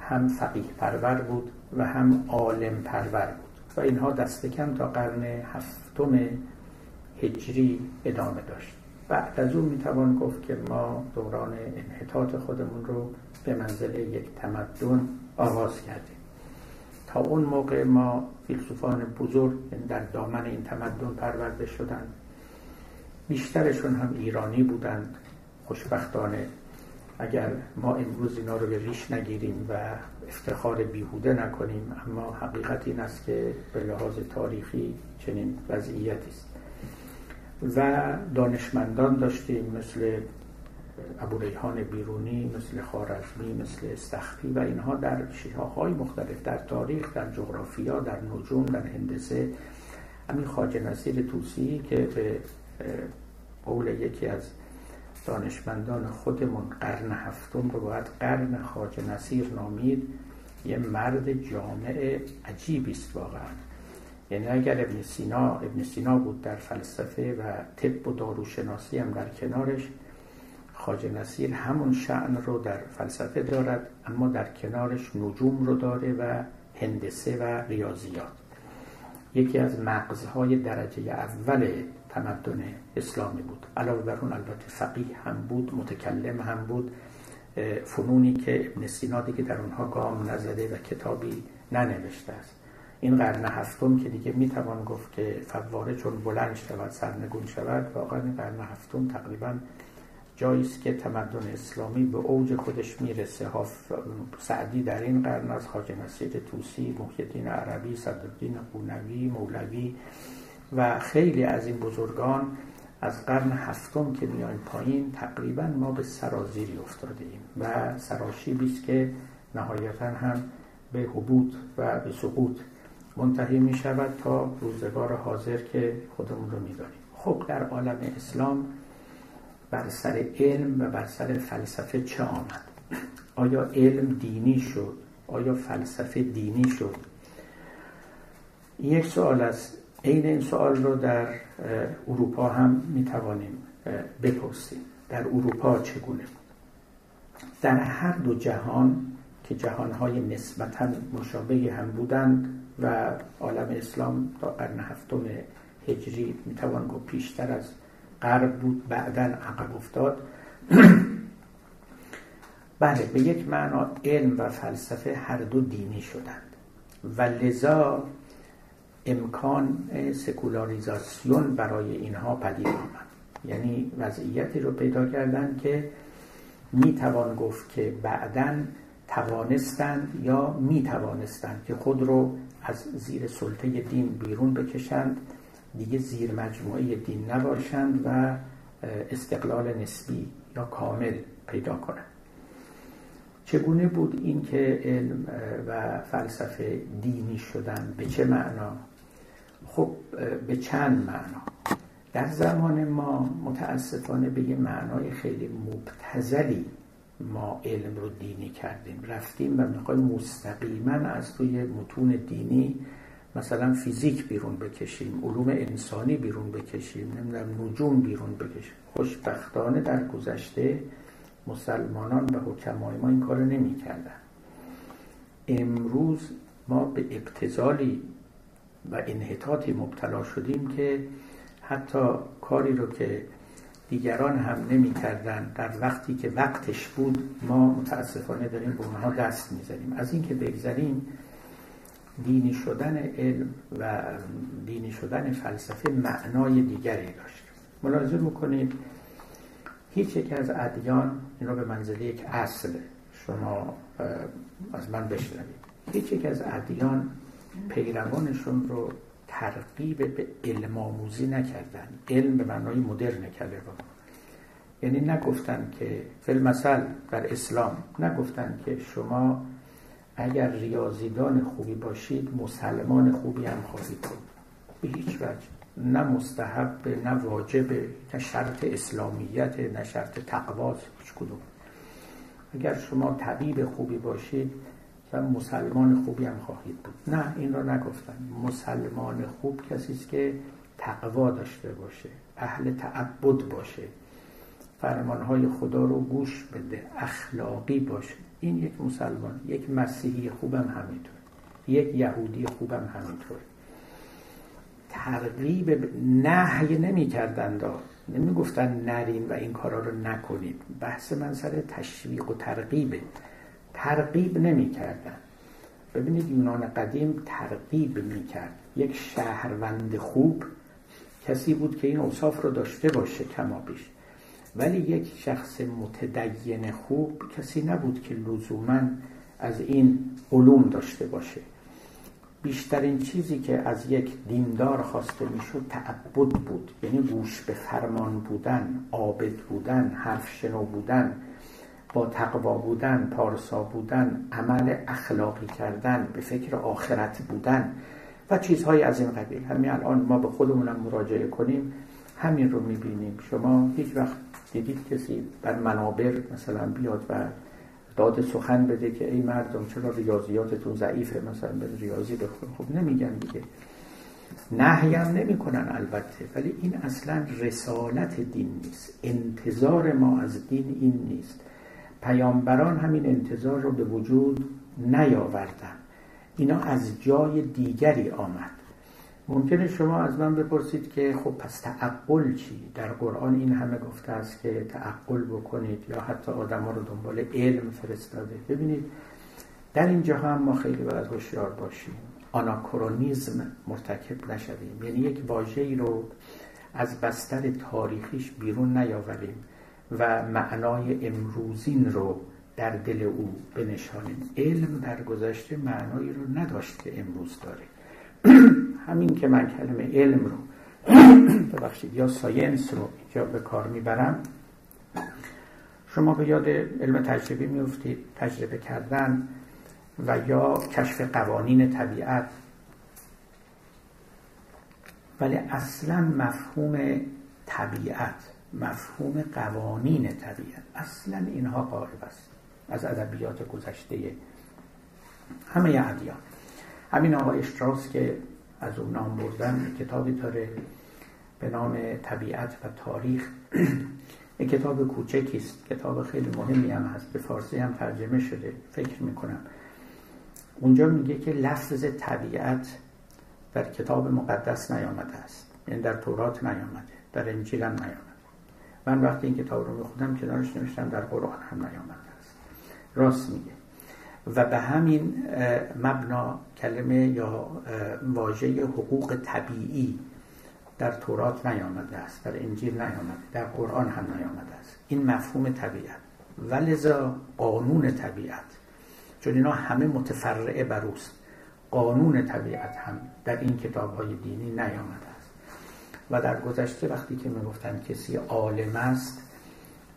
هم فقیه پرور بود و هم عالم پرور بود. و اینها دست کم تا قرن هفتم هجری ادامه داشت. بعد از اون می‌توان گفت که ما دوران انحطاط خودمون رو به منزله یک تمدن آغاز کردیم. تا اون موقع ما فیلسوفان بزرگ در دامن این تمدن پرورده شدند. بیشترشون هم ایرانی بودند. خوشبختانه اگر ما امروز اینا رو به ریش نگیریم و افتخار بیهوده نکنیم اما حقیقت این است که به لحاظ تاریخی چنین وضعیتی است. و دانشمندان داشتیم مثل ابو ریحان بیرونی مثل خارزمی مثل استخفی و اینها در های مختلف در تاریخ در جغرافیا در نجوم در هندسه. همین خاج نصیر توسی که به قول یکی از دانشمندان خودمون قرن هفتم رو باید قرن خاج نصیر نامید یه مرد جامع عجیبی است واقعا. یعنی اگر ابن سینا ابن سینا بود در فلسفه و طب و داروشناسی هم در کنارش خاج نصیر همون شعن رو در فلسفه دارد اما در کنارش نجوم رو داره و هندسه و ریاضیات. یکی از مغزهای درجه اول تمدن اسلامی بود. علاوه بر اون البته فقیه هم بود متکلم هم بود. فنونی که ابن سینا دیگه در اونها گام نزده و کتابی ننوشته است. این قرن هفتم که دیگه می‌توان گفت که فواره چون بلند شود سرنگون شود واقعا این قرن هفتم تقریبا جایی است که تمدن اسلامی به اوج خودش می‌رسه. سعدی در این قرن از خواجه نصیر توسی محیدین عربی صدرالدین قونوی مولوی و خیلی از این بزرگان از قرن هفتم که میایم پایین تقریبا ما به سرازیری افتاده ایم و سراشیبی است که نهایتا هم به حبوط و به سقوط منتهی می شود تا روزگار حاضر که خودمون رو می‌دانیم. خب در عالم اسلام بر سر علم و بر سر فلسفه چه آمد؟ آیا علم دینی شد؟ آیا فلسفه دینی شد؟ یک سوال است. عین این سوال رو در اروپا هم می توانیم بپرسیم. در اروپا چگونه بود؟ در هر دو جهان که جهانهای نسبتا مشابه هم بودند و عالم اسلام تا قرن هفتم هجری می‌توان گفت پیشتر از غرب بود بعدا عقب افتاد. بله به یک معنا علم و فلسفه هر دو دینی شدند. و لذا امکان سکولاریزاسیون برای اینها پدید آمد. یعنی وضعیتی رو پیدا کردن که می‌توان گفت که بعدا توانستند یا می توانستند که خود رو از زیر سلطه دین بیرون بکشند دیگه زیر مجموعه دین نباشند و استقلال نسبی یا کامل پیدا کنند. چگونه بود این که علم و فلسفه دینی شدن؟ به چه معنا؟ خب به چند معنا؟ در زمان ما متاسفانه به یه معنای خیلی مبتزلی ما علم رو دینی کردیم رفتیم و می‌خوایم مستقیما از توی متون دینی مثلا فیزیک بیرون بکشیم علوم انسانی بیرون بکشیم نمی‌دونم نجوم بیرون بکشیم خوشبختانه در گذشته مسلمانان و حکمای ما این کار نمی کردن. امروز ما به ابتزالی و انحطاطی مبتلا شدیم که حتی کاری رو که دیگران هم نمی کردن در وقتی که وقتش بود ما متاسفانه داریم به اونها دست می‌زنیم. از اینکه بگذریم دینی شدن علم و دینی شدن فلسفه معنای دیگری داشت. ملاحظه می‌کنید هیچ یک از ادیان این رو به منزله یک اصل شما از من بشنوید. هیچ یک از ادیان پیروانشون رو ترغیب به علم آموزی نکردن. علم به معنای مدرن کلمه. یعنی نگفتن که فیلم مثل در اسلام نگفتن که شما اگر ریاضیدان خوبی باشید مسلمان خوبی هم خواهید بود. به هیچ وجه. نه مستحب نه واجب نه شرط اسلامیت نه شرط تقواست هیچ اگر شما طبیب خوبی باشید و مسلمان خوبی هم خواهید بود. نه این را نگفتن مسلمان خوب کسی است که تقوا داشته باشه اهل تعبد باشه. فرمانهای خدا رو گوش بده اخلاقی باشه. این یک مسلمان یک مسیحی خوبم همینطور. یک یهودی خوبم همینطور. ترغیب نهی نمی کردن نمی گفتن نرین و این کارا رو نکنید. بحث من سر تشویق و ترغیبه. ترغیب نمی کردن ببینید یونان قدیم ترغیب می کرد یک شهروند خوب کسی بود که این اوصاف رو داشته باشه کما بیش. ولی یک شخص متدین خوب کسی نبود که لزوما از این علوم داشته باشه. بیشترین چیزی که از یک دیندار خواسته می‌شد تعبد بود. یعنی گوش به فرمان بودن عابد بودن حرف شنو بودن. با تقوا بودن پارسا بودن عمل اخلاقی کردن به فکر آخرت بودن و چیزهای از این قبیل. همین الان ما به خودمونم مراجعه کنیم. همین رو می‌بینیم. شما هیچ وقت دیدید کسی بر منابر مثلا بیاد و داد سخن بده که ای مردم چرا ریاضیاتتون ضعیفه؟ مثلا به ریاضی بخون خب نمیگن دیگه. نهی هم نمی کنن البته. ولی این اصلا رسالت دین نیست. انتظار ما از دین این نیست. پیامبران همین انتظار رو به وجود نیاوردن. اینا از جای دیگری آمد. ممکنه شما از من بپرسید که خب پس تعقل چی؟ در قرآن این همه گفته است که تعقل بکنید یا حتی آدم ها رو دنبال علم فرستاده. ببینید در اینجا هم ما خیلی باید هوشیار باشیم. آناکرونیزم مرتکب نشویم. یعنی یک واژه رو از بستر تاریخیش بیرون نیاوریم. و معنای امروزین رو در دل او بنشانیم علم در گذشته معنایی رو نداشت که امروز داره. همین که من کلمه علم رو ببخشید یا ساینس رو اینجا به کار می‌برم. شما به یاد علم تجربی میفتید تجربه کردن و یا کشف قوانین طبیعت. ولی اصلا مفهوم طبیعت مفهوم قوانین طبیعت. اصلا اینها قارب است. از ادبیات گذشته همه ادیان. همین آقای اشتراس که از اون نام بردن کتابی داره به نام طبیعت و تاریخ. یک کتاب کوچکی است. کتاب خیلی مهمی هم هست. به فارسی هم ترجمه شده. فکر می‌کنم. اونجا میگه که لفظ طبیعت در کتاب مقدس نیامده است. یعنی در تورات نیامده. در انجیل هم نیامده. من وقتی این کتاب رو می‌خونم کنارش نوشتم در قرآن هم نیامده است راست میگه. و به همین مبنا کلمه یا واژه حقوق طبیعی در تورات نیامده است در انجیل نیامده در قرآن هم نیامده است. این مفهوم طبیعت. ولذا قانون طبیعت چون اینا همه متفرعه بر اوست قانون طبیعت هم در این کتاب های دینی نیامده و در گذشته وقتی که می‌گفتن کسی عالم است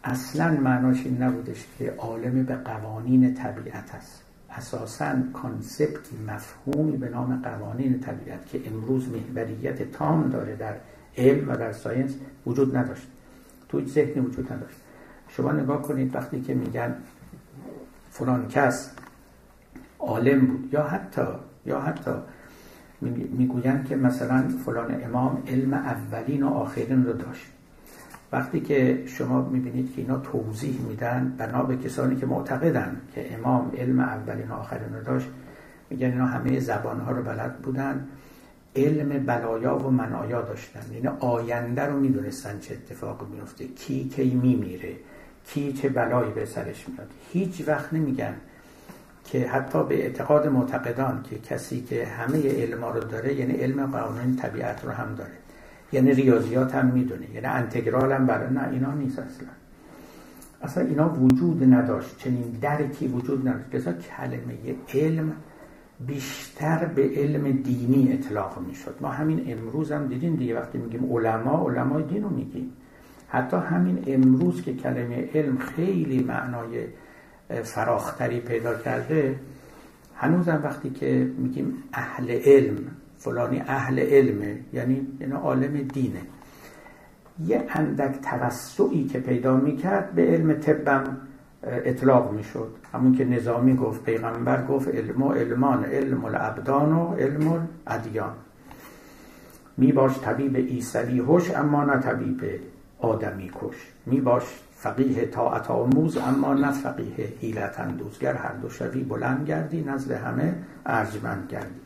اصلا معناش این نبودش که عالم به قوانین طبیعت است. اساسا concept ی مفهومی به نام قوانین طبیعت که امروز محوریت تام داره در علم و در science وجود نداشت. تو ذهنی وجود نداشت. شما نگاه کنید وقتی که میگن فلان کس عالم بود یا حتی یا حتی می‌گویند که مثلا فلان امام علم اولین و آخرین رو داشت. وقتی که شما می‌بینید که اینا توضیح میدن بنا به کسانی که معتقدن که امام علم اولین و آخرین رو داشت میگن اینا همه زبانها رو بلد بودن علم بلایا و منایا داشتن. یعنی آینده رو می‌دونستن چه اتفاق میفته کی کی میمیره کی چه بلایی به سرش میاد. هیچ وقت نمیگن که حتی به اعتقاد معتقدان که کسی که همه علم رو داره یعنی علم قانون طبیعت رو هم داره. یعنی ریاضیات هم می‌دونه یعنی انتگرال هم برای نه اینا نیست اصلا. اصلا اینا وجود نداشت چنین درکی وجود نداشت. لذا کلمه علم بیشتر به علم دینی اطلاق می‌شد. ما همین امروز هم دیدیم دیگه وقتی میگیم علما علمای دین رو میگیم. حتی همین امروز که کلمه علم خیلی معنای فراختری پیدا کرده هنوزم وقتی که میگیم اهل علم فلانی اهل علمه یعنی یعنی عالم دینه. یه اندک توسعی که پیدا می‌کرد به علم طبم اطلاق می‌شد. همون که نظامی گفت پیغمبر گفت علم و علمان علم الابدان و علم الادیان. می باش طبیب ایسوی هوش اما نه طبیب آدمی کش. می باش فقیه طاعت آموز اما نه فقیه حیلت اندوزگر هر دو شوی بلند گردی نزد همه ارجمند گردی.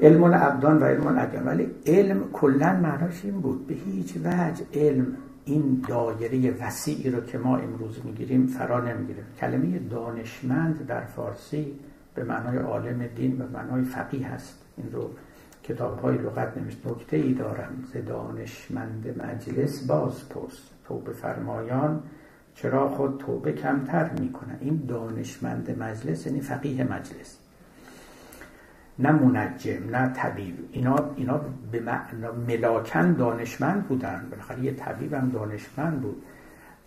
علم الابدان و علم الادیان. ولی علم کلا معناش این بود. به هیچ وجه علم این دایره وسیعی رو که ما امروز می‌گیریم فرا نمی‌گیریم کلمه دانشمند در فارسی به معنای عالم دین و معنای فقیه هست. این رو کتاب های لغت نمیشه نکته ای دارم. ز دانشمند مجلس باز پست توبه فرمایان چرا خود توبه کمتر می‌کنه؟ این دانشمند مجلس یعنی فقیه مجلس. نه منجم نه طبیب. اینا, اینا به معنا ملاکن دانشمند بودن. بالاخره یه طبیب هم دانشمند بود.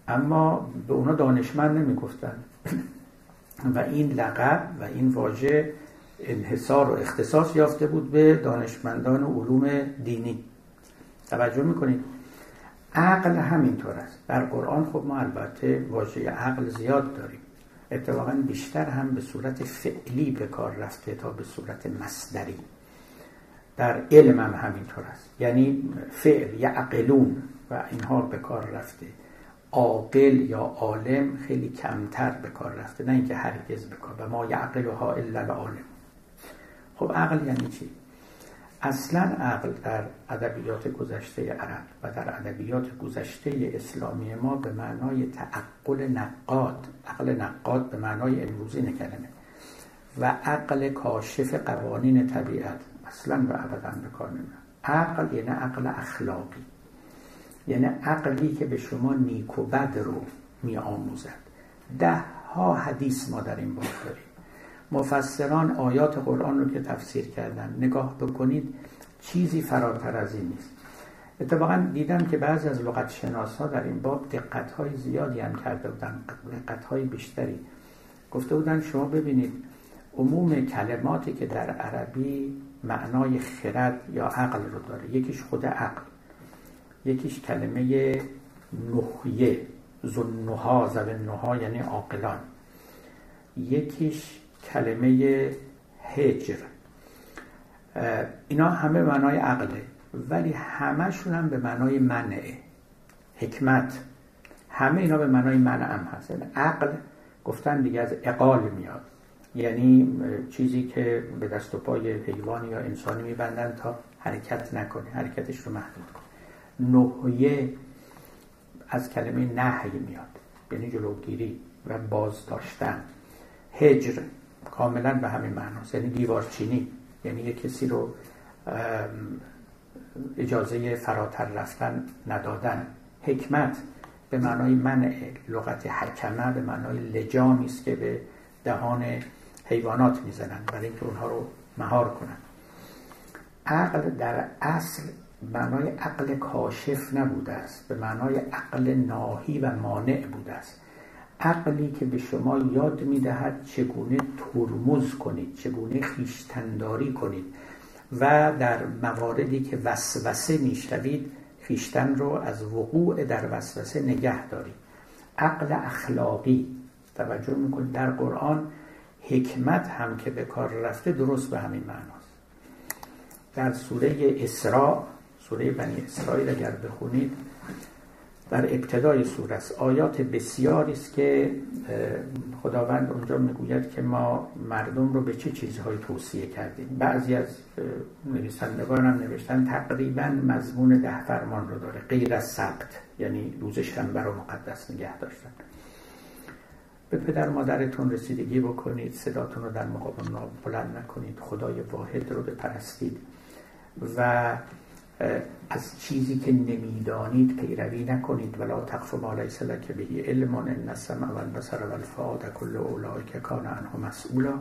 اما به اونا دانشمند نمی‌گفتن. و این لقب و این واژه انحصار و اختصاص یافته بود به دانشمندان علوم دینی. توجه می‌کنید؟ عقل همینطور است. در قرآن خب ما البته واژه عقل زیاد داریم. اتفاقا بیشتر هم به صورت فعلی به کار رفته تا به صورت مصدری. در علم هم همینطور است. یعنی فعل یا عقلون و اینها به کار رفته. عاقل یا عالم خیلی کمتر به کار رفته. نه اینکه هرگز به کار. و ما یعقلها الا العالم. خب عقل یعنی چی؟ اصلا عقل در ادبیات گذشته عرب و در ادبیات گذشته اسلامی ما به معنای تعقل نقاد عقل نقاد به معنای امروزی کلمه و عقل کاشف قوانین طبیعت اصلا و ابدا به کار عقل یعنی عقل اخلاقی. یعنی عقلی که به شما نیک و بد رو می آموزد ده ها حدیث ما در این باب داریم. مفسران آیات قرآن رو که تفسیر کردن. نگاه بکنید چیزی فراتر از این نیست. اتفاقا دیدم که بعضی از لغت ها در این باب دقت های زیادی هم کرده بودن دقت های بیشتری. گفته بودن شما ببینید عموم کلماتی که در عربی معنای خرد یا عقل رو داره. یکیش خود عقل یکیش کلمه نحیه زنها نها یعنی عاقلان. یکیش کلمه هجر. اینا همه معنای عقله ولی همشون هم به معنای منعه. حکمت. همه اینا به معنای منع هم هست. یعنی عقل گفتن دیگه از اقال میاد. یعنی چیزی که به دست و پای حیوانی یا انسانی میبندن تا حرکت نکنه حرکتش رو محدود کنه. نهیه از کلمه نهی میاد. یعنی جلوگیری و باز داشتن هجر. کاملا به همین معناست یعنی دیوارچینی یعنی یه کسی رو اجازه فراتر رفتن ندادن. حکمت به معنای منع لغت حکمه به معنای لجامی است که به دهان حیوانات می‌زنن برای اینکه اونها رو مهار کنن. عقل در اصل معنای عقل کاشف نبوده است. به معنای عقل ناهی و مانع بوده است. عقلی که به شما یاد می‌دهد چگونه ترمز کنید چگونه خیشتنداری کنید و در مواردی که وسوسه می‌شوید خیشتن رو از وقوع در وسوسه نگه دارید. عقل اخلاقی توجه می‌کنید. در قرآن حکمت هم که به کار رفته درست به همین معناست. در سوره اسراء سوره بنی اسرائیل اگر بخونید در ابتدای سوره است. آیات بسیاری است که خداوند اونجا می‌گوید که ما مردم رو به چه چیزهایی توصیه کردیم. بعضی از نویسندگان هم نوشتن تقریبا مضمون ده فرمان رو داره. غیر از سبت یعنی روز شنبه رو مقدس نگه داشتن. به پدر مادرتون رسیدگی بکنید صداتون رو در مقابل بلند نکنید خدای واحد رو بپرستید و از چیزی که نمی‌دانید پیروی نکنید. ولا تقف ما لیس لک به علم ان السمع والبصر والفؤاد کل اولئک کان عنه مسئولا.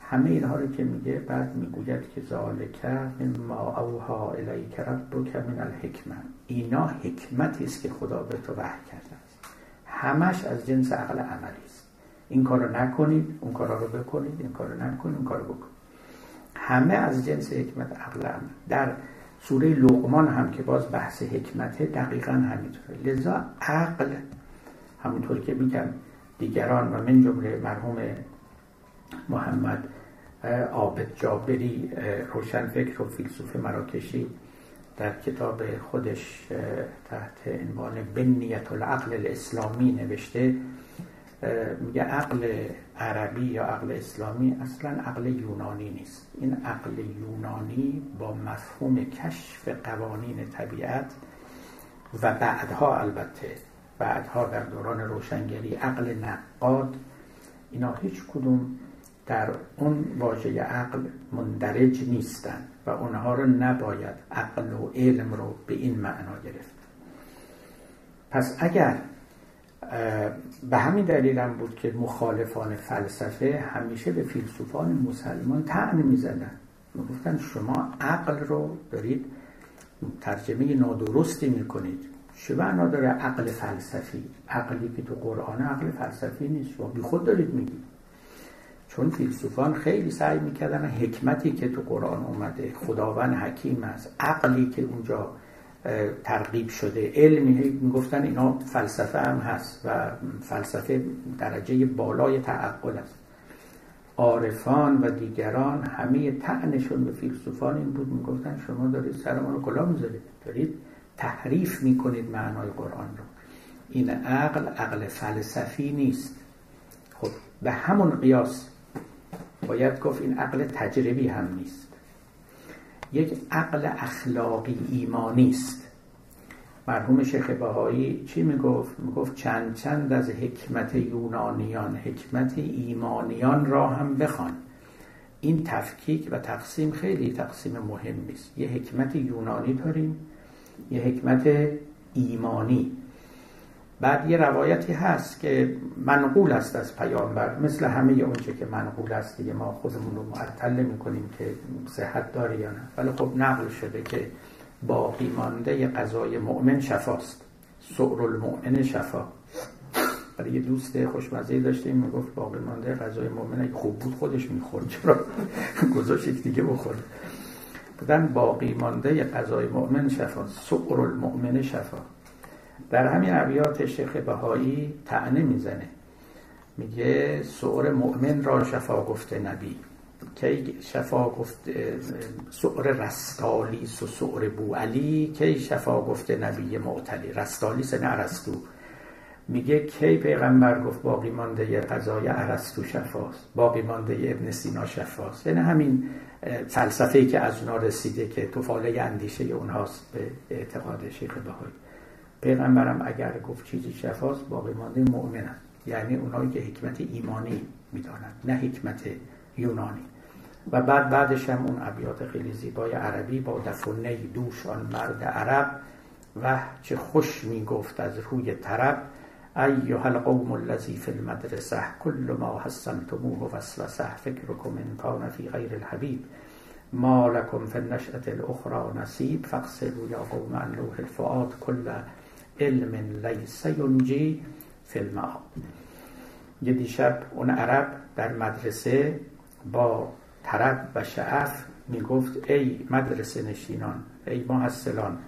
همه اینها رو که میگه بعد می‌گوید که ذالک مما اوها الیک ربک من الحکمه. اینا حکمتی است که خدا به تو وحی کرده است. همش از جنس عقل عملی است. این کارو نکنید اون کارا رو بکنید این کارو نکنید اون کارو بکنید. همه از جنس حکمت عقل عمل. در سوره لقمان هم که باز بحث حکمته دقیقا همینطوره. لذا عقل همونطور که میگم دیگران و من جمله مرحوم محمد عابد جابری روشنفکر و فیلسوف مراکشی در کتاب خودش تحت عنوان بنیت العقل الاسلامی نوشته میگه عقل عربی یا عقل اسلامی اصلا عقل یونانی نیست. این عقل یونانی با مفهوم کشف قوانین طبیعت و بعدها البته بعدها در دوران روشنگری عقل نقاد اینا هیچ کدوم در اون واژه عقل مندرج نیستن و اونها رو نباید عقل و علم رو به این معنا گرفت. پس اگر به همین دلیل هم بود که مخالفان فلسفه همیشه به فیلسوفان مسلمان تعن می‌زدن. گفتن شما عقل رو دارید ترجمه نادرستی می‌کنید. چه معنا داره عقل فلسفی؟ عقلی که تو قرآن عقل فلسفی نیست. شما بی خود دارید میگید چون فیلسوفان خیلی سعی می‌کردن حکمتی که تو قرآن اومده خداوند حکیم است. عقلی که اونجا ترغیب شده. علمی می‌گفتن اینا فلسفه هم هست و فلسفه درجه بالای تعقل است. عارفان و دیگران همه تعنشون به فیلسوفان این بود. می‌گفتن شما دارید سر ما رو کلا می‌ذارید. دارید تحریف می‌کنید معنای قرآن رو. این عقل عقل فلسفی نیست. خب به همون قیاس. باید گفت این عقل تجربی هم نیست. یک عقل اخلاقی ایمانی است. مرحوم شیخ بهایی چی می‌گفت؟ می‌گفت چند چند از حکمت یونانیان حکمت ایمانیان را هم بخوان. این تفکیک و تقسیم خیلی تقسیم مهمی است یه حکمت یونانی داریم یه حکمت ایمانی. بعد یه روایتی هست که منقول است از پیامبر مثل همه اونچه که منقول است دیگه ما خودمون رو معطل می‌کنیم که صحت داره یا نه. ولی خب نقل شده که باقی مانده غذای مؤمن شفاست. سعر المؤمن شفا. ولی یه دوست خوشمزه داشتیم می‌گفت باقی مانده غذای مؤمن اگه خوب بود خودش می‌خورد. چرا؟ گذاشت دیگه بخورد بودن باقی مانده غذای مؤمن شفا. سعر المؤمن شفا. در همین ابیات شیخ بهایی تعنه می‌زنه. میگه سعر مؤمن را شفا گفته نبی. کی شفا گفت سعر رستالیس و سعر بو علی کی شفا گفته نبی معتلی. رستالیس نه ارستو میگه کی پیغمبر گفت باقی مانده غذای ارسطو شفاست باقی مانده ابن سینا شفاست. یعنی همین فلسفه که از اونا رسیده که توفاله اندیشه اونهاست به اعتقاد شیخ بهایی. پیغمبرم اگر گفت چیزی شفاست باقی مانده مؤمنن یعنی اونایی که حکمت ایمانی می‌دانند نه حکمت یونانی. و بعد بعدش هم اون ابیات خیلی زیبای عربی با دفنه دوش آن مرد عرب و چه خوش می‌گفت از روی طرب ایها القوم الذی فی المدرسه کل ما حسنتموه وسوسه فکرکم ان کان فی غیر الحبیب ما لکم فی النشأة الاخرى نصیب فاغسلوا یا قوم عن کل علم لیس ینجی فی المعاد یه دیشب اون عرب در مدرسه با طرب و شعف می‌گفت ای مدرسه نشینان ای محصلان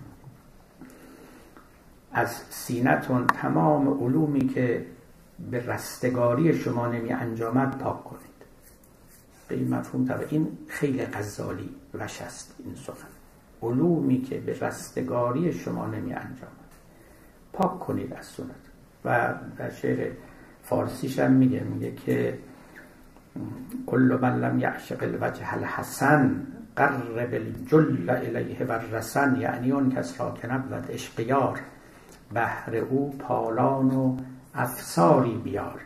از سینتون تمام علومی که به رستگاری شما نمی انجامد پاک کنید. به این مفهوم طبعا این خیلی غزالی وش است این سخن. علومی که به رستگاری شما نمی انجامد. پاک کنید از سنت. و در شعر فارسیش هم میگه میگه که کل من لم یعشق الوجه الحسن قرب الجل الیه و رسن یعنی اون کس را که نبود اشقیار بهر او پالان و افساری بیار.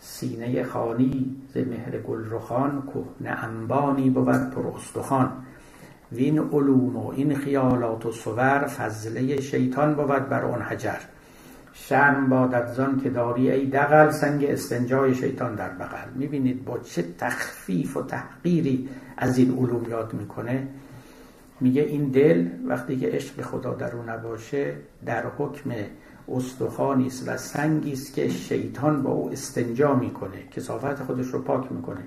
سینه خانی ز مهر گلرخان کهنه انبانی بود پر استخوان. وین علوم و این خیالات و صور فضله شیطان بود بر اون حجر. شرم بادت زان که داری ای دقل سنگ استنجای شیطان در بغل. می‌بینید با چه تخفیف و تحقیری از این علوم یاد می‌کنه؟ میگه این دل وقتی که عشق خدا در او نباشه در حکم استخوانی است و سنگی است که شیطان با او استنجا می‌کنه. کسافت خودش رو پاک می‌کنه.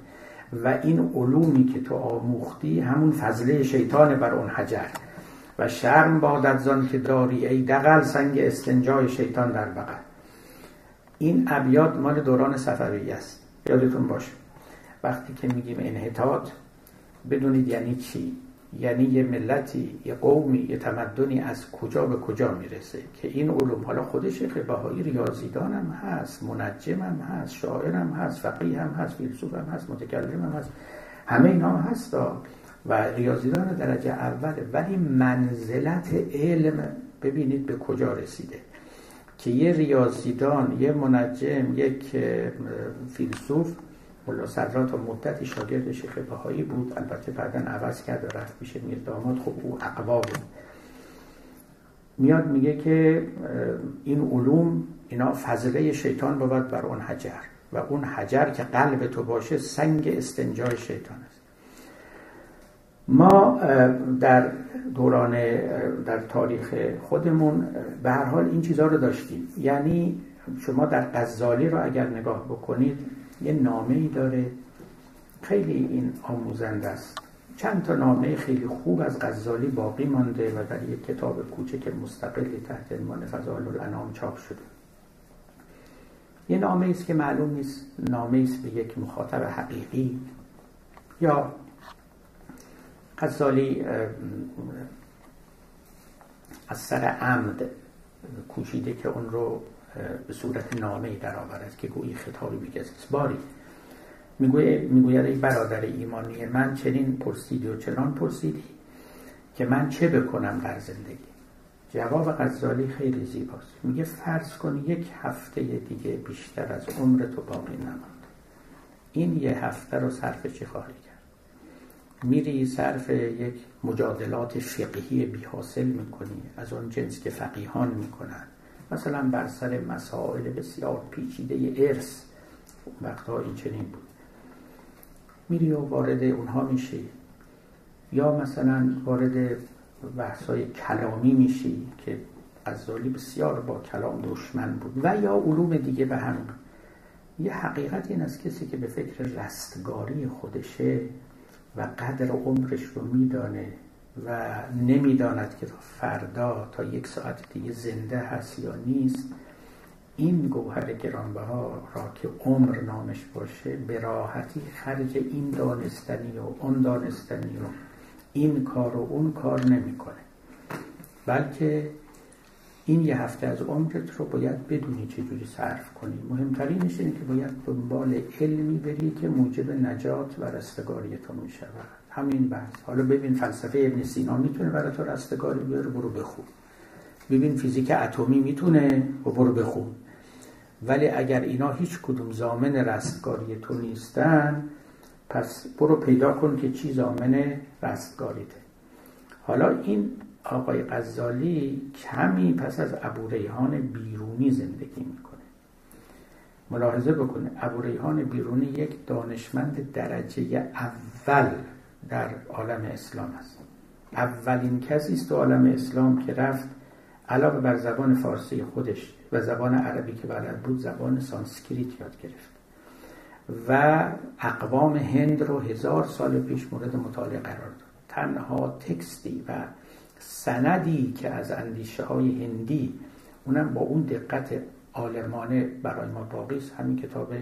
و این علومی که تو آموختی همون فضله شیطان بر اون حجر. و شرم بادت زان که داری ای دقل سنگ استنجای شیطان در بغل. این ابیات مال دوران صفوی است. یادتون باشه. وقتی که میگیم انحطاط بدونید یعنی چی؟ یعنی یه ملتی یه قومی یه تمدنی از کجا به کجا می‌رسه که این علوم حالا خود شیخ بهایی ریاضیدان هم هست منجم هم هست شاعر هم هست فقیه هم هست فیلسوف هم هست متکلم هم هست همه اینا هست و ریاضیدان درجه اول. ولی منزلت علم ببینید به کجا رسیده. که یه ریاضیدان یه منجم یک فیلسوف ملا صدرات و مدتی شاگرد شیخ بهایی بود. البته بعدا عوض کرد و رفت میشه میر داماد. خب او اقوا بود. میاد میگه که این علوم اینا فضله شیطان بود بر اون حجر و اون حجر که قلب تو باشه سنگ استنجای شیطان است. ما در دوران در تاریخ خودمون به هر حال این چیزها رو داشتیم. یعنی شما در غزالی رو اگر نگاه بکنید یه نامه ای داره. خیلی این آموزنده است. چند تا نامه خیلی خوب از غزالی باقی مانده و در یک کتاب کوچک مستقلی تحت عنوان فضائل الانام چاپ شده. یه نامه است که معلوم نیست نامه است به یک مخاطب حقیقی یا غزالی از سر عمد کوشیده که اون رو به نامه در آورد که گویی خطابی به باری می‌گوید ای برادر ایمانی من چنین پرسیدی و چنان پرسیدی که من چه بکنم در زندگی؟ جواب غزالی خیلی زیباست. میگه فرض کن یک هفته دیگه بیشتر از عمر تو باقی نماند. این یه هفته رو صرف چی خواهی کرد؟ میری صرف یک مجادلات فقهی بی حاصل می‌کنی از اون جنس که فقیهان می‌کنن مثلا بر سر مسائل بسیار پیچیده ارث وقتها این چنین بود. میری و وارد اونها میشی. یا مثلا وارد بحثای کلامی میشی که غزالی بسیار با کلام دشمن بود. و یا علوم دیگه به هم. یه حقیقت این از کسی که به فکر رستگاری خودشه و قدر عمرش رو میدانه. و نمی‌داند که تا فردا تا یک ساعت دیگه زنده هست یا نیست. این گوهر گرانبها را که عمر نامش باشه به راحتی خرج این دانستنی و اون دانستنی و این کار و اون کار نمی‌کنه. بلکه این یه هفته از عمرت رو باید بدونی چجوری صرف کنی. مهمترینش اینه که باید دنبال علمی بری که موجب نجات و رستگاری تو می همین بحث. حالا ببین فلسفه ابن سینا می‌تونه برای تو رستگاری بیاره برو بخون. ببین فیزیک اتمی می‌تونه برو بخون. ولی اگر اینا هیچ کدوم زامن رستگاری تو نیستن پس برو پیدا کن که چی زامن رستگاریته. حالا این آقای غزالی کمی پس از ابو ریحان بیرونی زندگی می‌کنه. ملاحظه بکنه ابو ریحان بیرونی یک دانشمند درجه اول در عالم اسلام است. اولین کسی است تو عالم اسلام که رفت علاوه بر زبان فارسی خودش و زبان عربی که بلد بود زبان سانسکریت یاد گرفت. و اقوام هند رو هزار سال پیش مورد مطالعه قرار داد. تنها text ی و سندی که از اندیشه های هندی اونم با اون دقت عالمانه برای ما باقی است. همین کتاب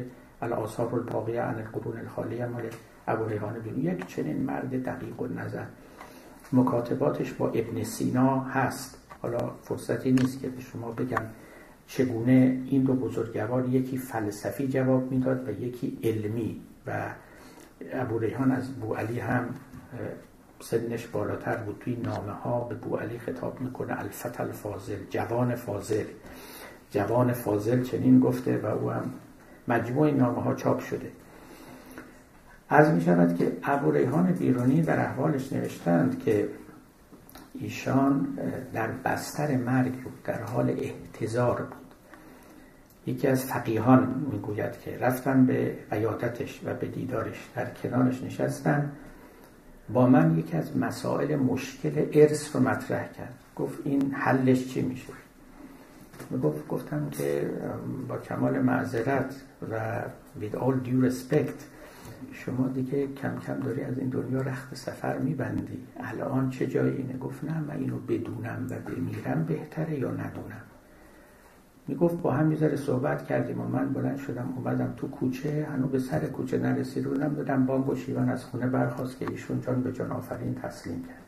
الاثار الباقیه عن القرون الخالیه مال ابو ریحان یک چنین مرد دقیق و نظر مکاتباتش با ابن سینا هست. حالا فرصتی نیست که به شما بگم چگونه این دو بزرگوار یکی فلسفی جواب می‌داد و یکی علمی. و ابو ریحان از بو علی هم سنش بالاتر بود. توی نامه ها به بو علی خطاب می‌کنه. الفت الفاضل جوان فاضل. جوان فاضل چنین گفته و او هم مجموع نامه ها چاپ شده. از می شود که ابو ریحان بیرونی در احوالش نوشتند که ایشان در بستر مرگ بود در حال احتضار بود. یکی از فقیهان می‌گوید که رفتن به عیادتش و به دیدارش در کنارش نشستن. با من یکی از مسائل مشکل ارث رو مطرح کرد. گفت این حلش چی میشه؟ گفت گفتم که با کمال معذرت و with all due respect شما دیگه کم کم داری از این دنیا رخت سفر میبندی. الان چه جایی؟ اینه گفت نه من اینو بدونم و بمیرم بهتره یا ندونم. می‌گفت با هم می‌ذاره صحبت کردیم و من بلند شدم اومدم تو کوچه هنو به سر کوچه نرسیدونم دادم بانگ و شیوان از خونه برخواست که ایشون جان به جان آفرین تسلیم کرد.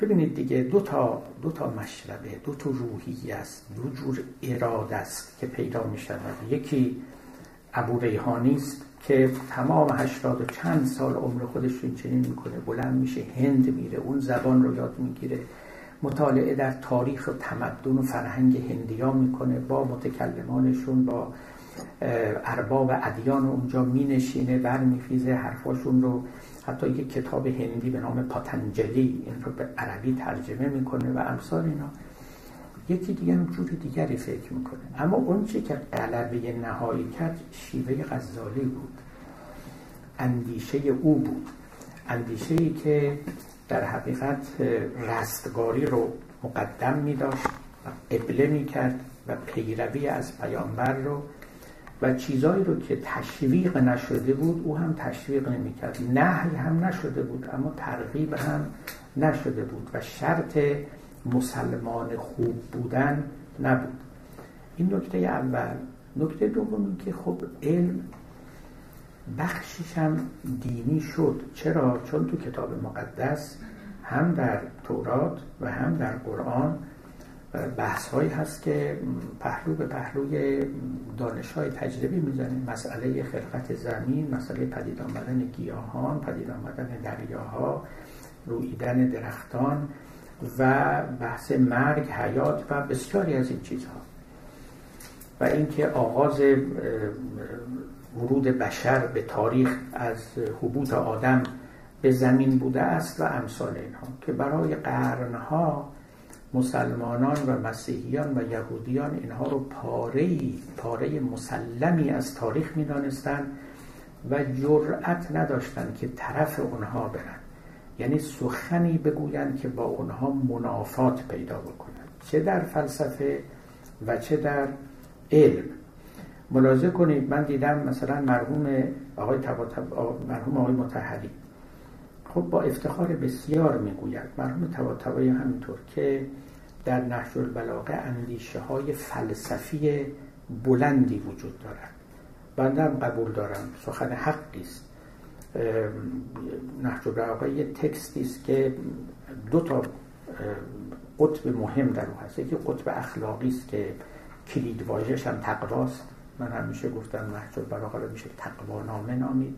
ببینید دیگه دو تا دو تا مشربه دو تا روحی است دو جور اراده است که پیدا می یکی ابو ریحانی است که تمام هشتاد و چند سال عمر خودش رو چنین می‌کنه بلند میشه هند میره اون زبان رو یاد می‌گیره. مطالعه در تاریخ و تمدن و فرهنگ هندیا می‌کنه با متکلمانشون با ارباب ادیان اونجا مینشینه برمیخیزه حرفاشون رو حتی یک کتاب هندی به نام پاتنجلی این رو به عربی ترجمه می‌کنه و امثال اینا. یکی دیگه جور دیگری فکر می‌کنه. اما اون چی که قلبه نهایی کرد شیوه غزالی بود. اندیشه او بود. اندیشه ای که در حقیقت رستگاری رو مقدم می داشت و قبله می کرد و پیروی از پیامبر رو. و چیزایی رو که تشویق نشده بود او هم تشویق نمی کرد نهی هم نشده بود اما ترغیب هم نشده بود. و شرط مسلمان خوب بودن نبود. این نکته اول. نکته دوم که خب علم بخشش هم دینی شد. چرا؟ چون تو کتاب مقدس هم در تورات و هم در قرآن بحث هایی هست که پهلو به پهلوی دانش های تجربی می‌زنیم مسئله خلقت زمین مسئله پدید آمدن گیاهان پدید آمدن دریاها رویدن درختان. و بحث مرگ حیات و بسیاری از این چیزها. و اینکه آغاز ورود بشر به تاریخ از حبوط آدم به زمین بوده است و امثال اینها که برای قرنها مسلمانان و مسیحیان و یهودیان اینها رو پاره پاره مسلمی از تاریخ می‌دانستند و جرأت نداشتند که طرف اونها برن. یعنی سخنی بگویند که با اونها منافات پیدا بکنند. چه در فلسفه و چه در علم. ملاحظه کنید من دیدم مثلا مرحوم آقای مرحوم آقای متحری خب با افتخار بسیار می‌گوید مرحوم طباطبایی همینطور که در نهج البلاغه اندیشه های فلسفی بلندی وجود دارد. بندم قبول دارم سخن حقی است. نهج البلاغه یه تکستی است که دو تا قطب مهم در او هست. یکی قطب اخلاقی است که کلید واژه‌ش هم تقواست. من همیشه گفتم نهج البلاغه رو میشه نامه نامید.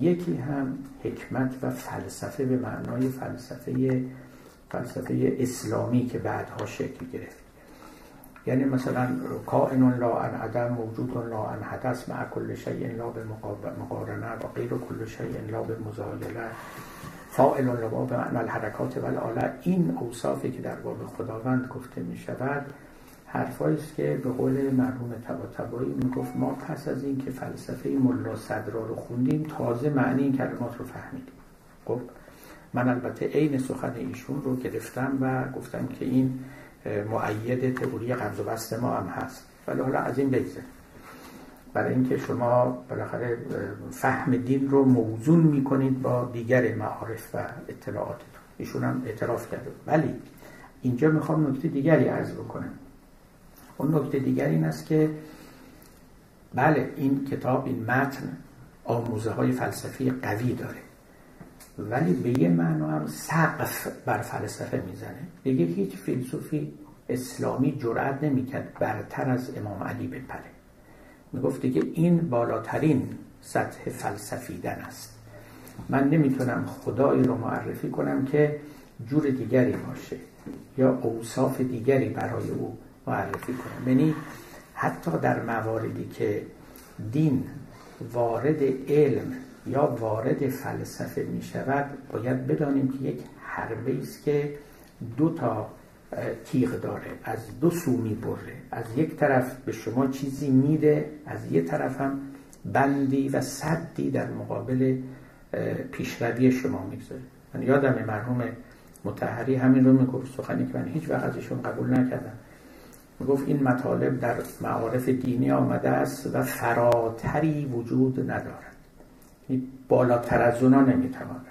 یکی هم حکمت و فلسفه به معنای فلسفه فلسفه اسلامی که بعدها شکل گرفت. یعنی مثلا کائن لا ان عدم موجود لا ان حدث مع کل شیء لا به مقارنه و غیر کل شیء لا به مزایله فاعل لا به معنی الحرکات و این اوصافی که در باب خداوند گفته می شود حرفایی است که به قول مرحوم طباطبایی می‌گفت ما پس از این که فلسفه ملا صدرا رو خوندیم تازه معنی این کلمات رو فهمیدیم. خب من البته عین سخن ایشون رو گرفتم و گفتم که این معید تئوری قبض و بست ما هم هست. ولی حالا از این بگذاریم برای اینکه شما بالاخره فهم دین رو موزون می‌کنید با دیگر معارف و اطلاعاتتون. ایشون هم اعتراف کرده. ولی اینجا می‌خوام نکته دیگری عرض بکنم. اون نکته دیگر این است که بله این کتاب این متن آموزه های فلسفی قوی داره. ولی به یه معنا هم سقف بر فلسفه می‌زنه. دیگه هیچ فیلسوفی اسلامی جرأت نمی‌کرد برتر از امام علی بپره. می‌گفت دیگه این بالاترین سطح فلسفیدن است. من نمی‌تونم خدایی رو معرفی کنم که جور دیگری باشه یا اوصاف دیگری برای او معرفی کنم. یعنی حتی در مواردی که دین وارد علم یا وارد فلسفه می شود باید بدانیم که یک حربه است که دو تا تیغ داره. از دو سو می بره. از یک طرف به شما چیزی میده از یک طرف هم بندی و صدی در مقابل پیشروی شما می‌گذاره. من یادم مرحوم متحری همین رو می‌گفت سخنی که من هیچ وقت ازشون قبول نکردم. می‌گفت این مطالب در معارف دینی آمده است و فراتری وجود ندارد. بالاتر از اونا نمی‌تواند.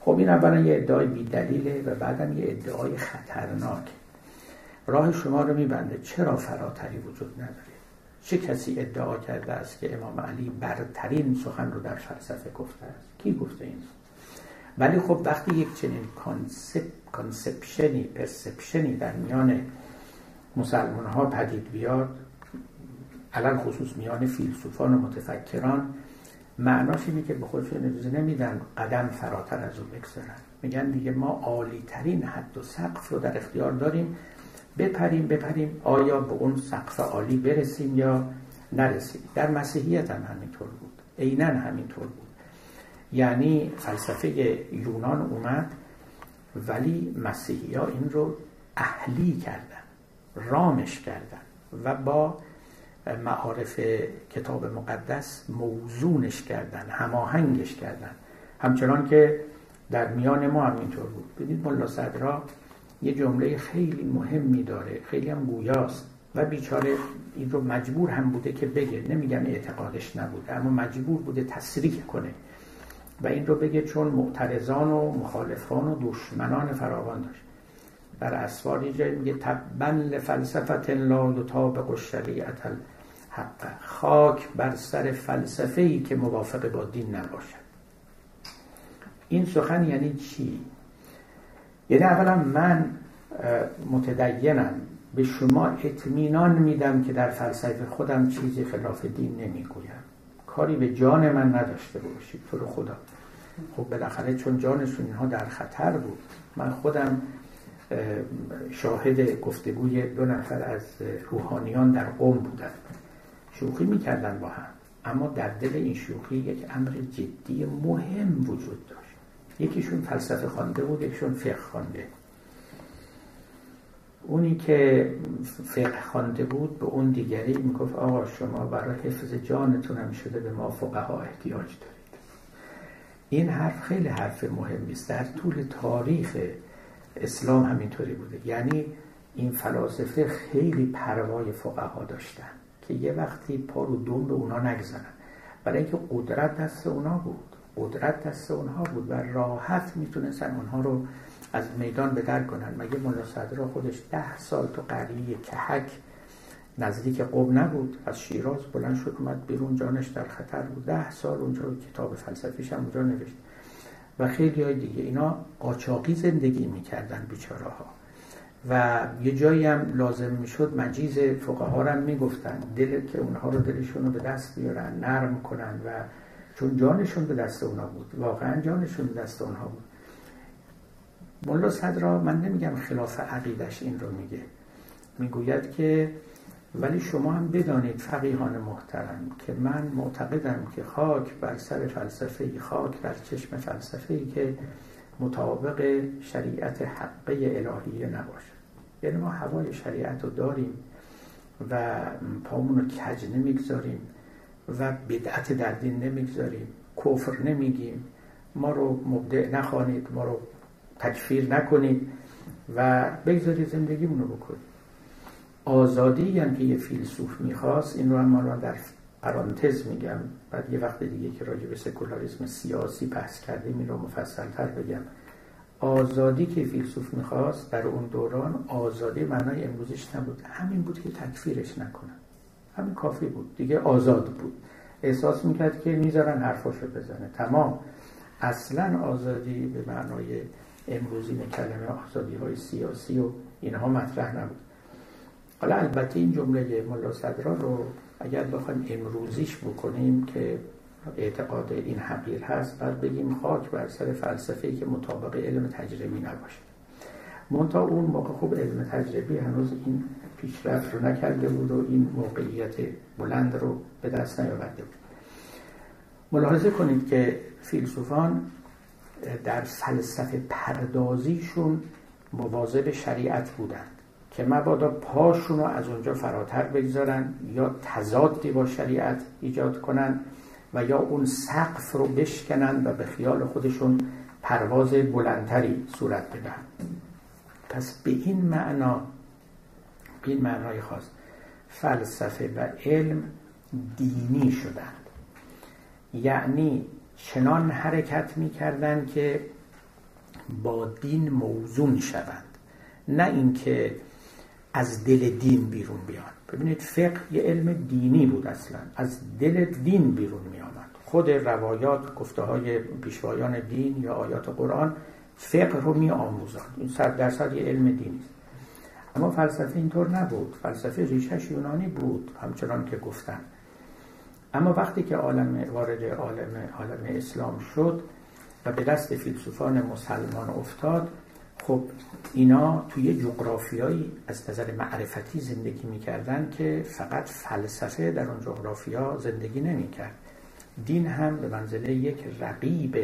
خب این اولا یه ادعای بیدلیله و بعدم یه ادعای خطرناک. راه شما رو میبنده. چرا فراتری وجود نداره؟ چه کسی ادعا کرده است که امام علی برترین سخن رو در فلسفه گفته است؟ کی گفته این؟ ولی خب وقتی یک چنین concep، conception ی perception ی در میان مسلمان ها پدید بیاد الان خصوص میان فیلسوفان و متفکران معناش اینه که به خودشون اجازه نمیدن قدم فراتر از اون بگذارن. میگن دیگه ما عالی ترین حد و سقف رو در اختیار داریم. بپریم بپریم آیا به اون سقف عالی برسیم یا نرسیم؟ در مسیحیت هم همینطور بود. عینا همینطور بود. یعنی فلسفه یونان اومد ولی مسیحی ها این رو اهلی کردن رامش کردن و با معارف کتاب مقدس موزونش کردن هماهنگش کردن. همچنان که در میان ما هم اینطور بود. ببینید ملا صدرا یه جمله خیلی مهمی داره خیلی هم گویاست و بیچاره این رو مجبور هم بوده که بگه. نمیگم اعتقادش نبوده اما مجبور بوده تصریح کنه و این رو بگه چون معترضان و مخالفان و دشمنان فراوان داشت. در اسوار یه میگه تبن لفلسفت لا یطابق الشریعت حق خاک بر سر فلسفه ای که موافق با دین نباشد. این سخن یعنی چی؟ یعنی اولا من متدینم. به شما اطمینان میدم که در فلسفه خودم چیزی خلاف دین نمی‌گویم. کاری به جان من نداشته باشید. تو رو خدا. خب بالاخره چون جانشون اینها در خطر بود من خودم شاهد گفتگوی دو نفر از روحانیان در قوم بودم. شوخی می‌کردن با هم. اما در دل این شوخی یک امر جدی مهم وجود داشت. یکیشون فلسفه خوانده بود یکیشون فقه خوانده. اونی که فقه خوانده بود به اون دیگری می‌گفت آقا شما برای حفظ جانتون هم شده به ما فقها احتیاج دارید. این حرف خیلی حرف مهمی است. در طول تاریخ اسلام همینطوری بوده. یعنی این فلاسفه خیلی پروای فقها داشتن. که یه وقتی پا رو دون به اونا نگذارن. برای اینکه قدرت دست اونا بود. قدرت دست اونها بود و راحت می‌تونستن اونها رو از میدان به در کنن. مگه ملا صدرا خودش ده سال تو قریه کهک نزدیک قوم نبود؟ از شیراز بلند شد اومد بیرون جانش در خطر بود. ده سال اونجا کتاب فلسفیش هم اونجا نوشت. و خیلی های دیگه اینا قاچاقی زندگی می‌کردن بیچاره ها و یه جایی هم لازم می‌شد مجیز فقها هم می‌گفتن. دل که اونها رو دلشون رو به دست بیارن نرم کنن و چون جانشون به دست اونا بود. واقعا جانشون به دست اونها بود. ملا صدرا من نمیگم خلاف عقیدش این رو میگه. می‌گوید که ولی شما هم بدانید فقیهان محترم که من معتقدم که خاک بر سر فلسفه خاک بر چشم فلسفه که مطابق شریعت حقه الهیه نباشه. یعنی ما هوای شریعت رو داریم و پامون رو کج نمی‌گذاریم و بدعت در دین نمی‌گذاریم کفر نمیگیم. ما رو مبدع نخوانید ما رو تکفیر نکنید و بگذارید زندگیمون رو بکنید آزادی هم که یه فیلسوف می‌خواست این رو هم ما در پرانتز میگم. بعد یه وقت دیگه که راجع به سکولاریسم سیاسی بحث کردیم این رو مفصلتر بگم. آزادی که فیلسوف می‌خواست در اون دوران آزادی معنای امروزش نبود. همین بود که تکفیرش نکنن. همین کافی بود. دیگه آزاد بود. احساس می‌کرد که می‌ذارن حرفاشو بزنه. تمام. اصلا آزادی به معنای امروزی کلمه آزادی های سیاسی و اینها مطرح نبود. حالا البته این جمله ملا صدرا رو اگر بخوایم امروزیش بکنیم که اعتقاد این حقیر هست بعد بگیم خاک بر سر فلسفه که مطابق علم تجربی نباشه. منتها اون موقع خوب علم تجربی هنوز این پیشرفت رو نکرده بود و این موقعیت بلند رو به دست نیاورده بود. ملاحظه کنید که فیلسوفان در فلسفه پردازیشون مواظب شریعت بودند که مبادا پاشون رو از اونجا فراتر بگذارن یا تضادی با شریعت ایجاد کنن. و یا اون سقف رو بشکنن و به خیال خودشون پرواز بلندتری صورت بدن پس به این معنا به این معنای خاص فلسفه و علم دینی شدند. یعنی چنان حرکت می کردن که با دین موزون شوند. نه اینکه از دل دین بیرون بیان. ببینید فقه یه علم دینی بود اصلا. از دل دین بیرون می آمد خود روایات گفته های پیشوایان دین یا آیات قرآن فقه رو می آموزند این صد درصد یه علم دینی است. اما فلسفه اینطور نبود. فلسفه ریشش یونانی بود همچنان که گفتن. اما وقتی که عالم وارد عالم, عالم اسلام شد و به دست فیلسوفان مسلمان افتاد خب اینا توی جغرافیایی از نظر معرفتی زندگی می‌کردن که فقط فلسفه در اون جغرافیا زندگی نمی‌کرد. دین هم به منزله یک رقیب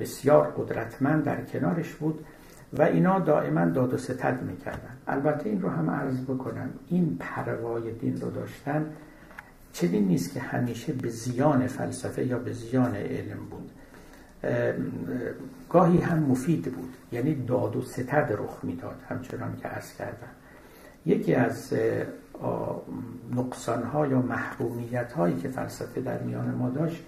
بسیار قدرتمند در کنارش بود و اینا دائما داد و ستد می‌کردن. البته این رو هم عرض بکنم این پروای دین رو داشتن چنین نیست که همیشه به زیان فلسفه یا به زیان علم بود. گاهی هم مفید بود. یعنی داد و ستد رخ می‌داد همچنان که عرض کردم. یکی از نقصان ها یا محرومیت هایی که فلسفه در میان ما داشت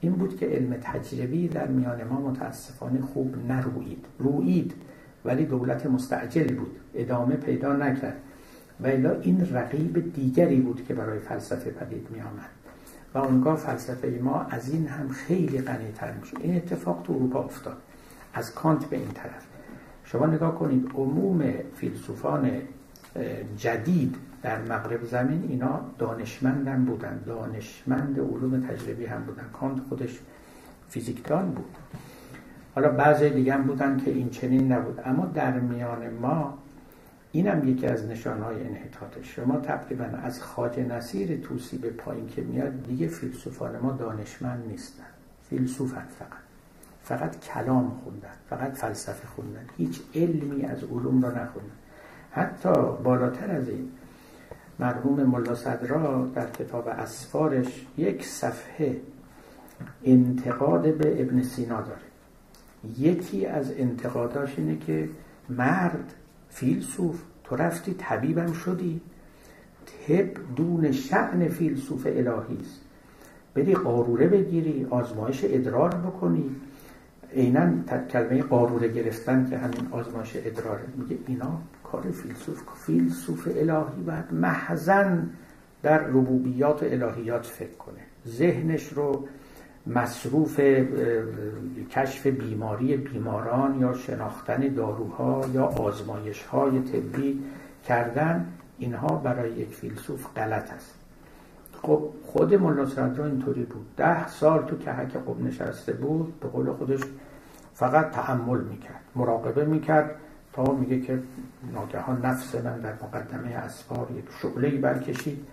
این بود که علم تجربی در میان ما متاسفانه خوب نروید. روید ولی دولت مستعجل بود. ادامه پیدا نکرد. و این رقیب دیگری بود که برای فلسفه پدید می آمد و اونگاه فلسفه ما از این هم خیلی غنیتر میشه. این اتفاق تو اروپا افتاد از کانت به این طرف. شما نگاه کنید عموم فیلسوفان جدید در مغرب زمین اینا دانشمندن بودن. دانشمند علوم تجربی هم بودن. کانت خودش فیزیکدان بود. حالا بعضی دیگه هم بودن که این چنین نبود. اما در میان ما اینم یکی از نشانهای انحطاط شما تقریبا از خاج نصیر توسی به پایین که میاد دیگه فیلسوفان ما دانشمند نیستن. فیلسوفن فقط. فقط کلام خوندن فقط فلسفه خوندن. هیچ علمی از علوم را نخوندن. حتی بالاتر از این مرحوم ملا صدرا در کتاب اسفارش یک صفحه انتقاد به ابن سینا داره. یکی از انتقاداش اینه که مرد فیلسوف تو رفتی طبیبم شدی. طب دون شعن فیلسوف الهی است. بری قاروره بگیری آزمایش ادرار بکنی. عینا کلمه قاروره گرفتن که همین آزمایش ادراره. میگه اینا کار فیلسوف فیلسوف الهی باید محزن در ربوبیات الهیات فکر کنه. ذهنش رو مصروف کشف بیماری بیماران یا شناختن داروها یا آزمایش های طبی کردن اینها برای یک فیلسوف غلط است. خب خود ملا رو اینطوری بود. ده سال تو کهک قب نشسته بود به قول خودش فقط تعمل می‌کرد مراقبه می‌کرد تا میگه که ناگهان نفس من در مقدمه اسفار یک شعله برکشید.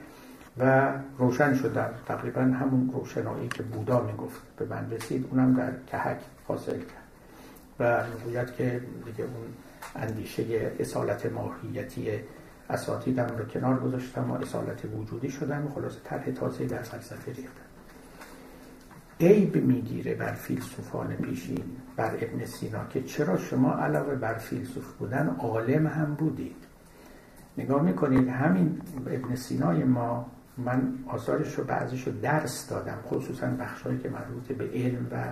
و روشن شد در تقریبا همون روشنایی که بودا می‌گفت. به من رسید اونم در کهک حاصل کرد. و می‌گوید که دیگه اون اندیشه اصالت ماهیتی اساتیدم رو کنار گذاشتم و اصالت وجودی شدم. و خلاص طرح تازه در فلسفه ریختم. عیب می‌گیره بر فیلسوفان پیشین بر ابن سینا که چرا شما علاوه بر فیلسوف بودن عالم هم بودید؟ نگاه می‌کنید همین ابن سینای ما من آثارش رو بعضیش رو درس دادم خصوصا بخشهایی که مربوط به علم و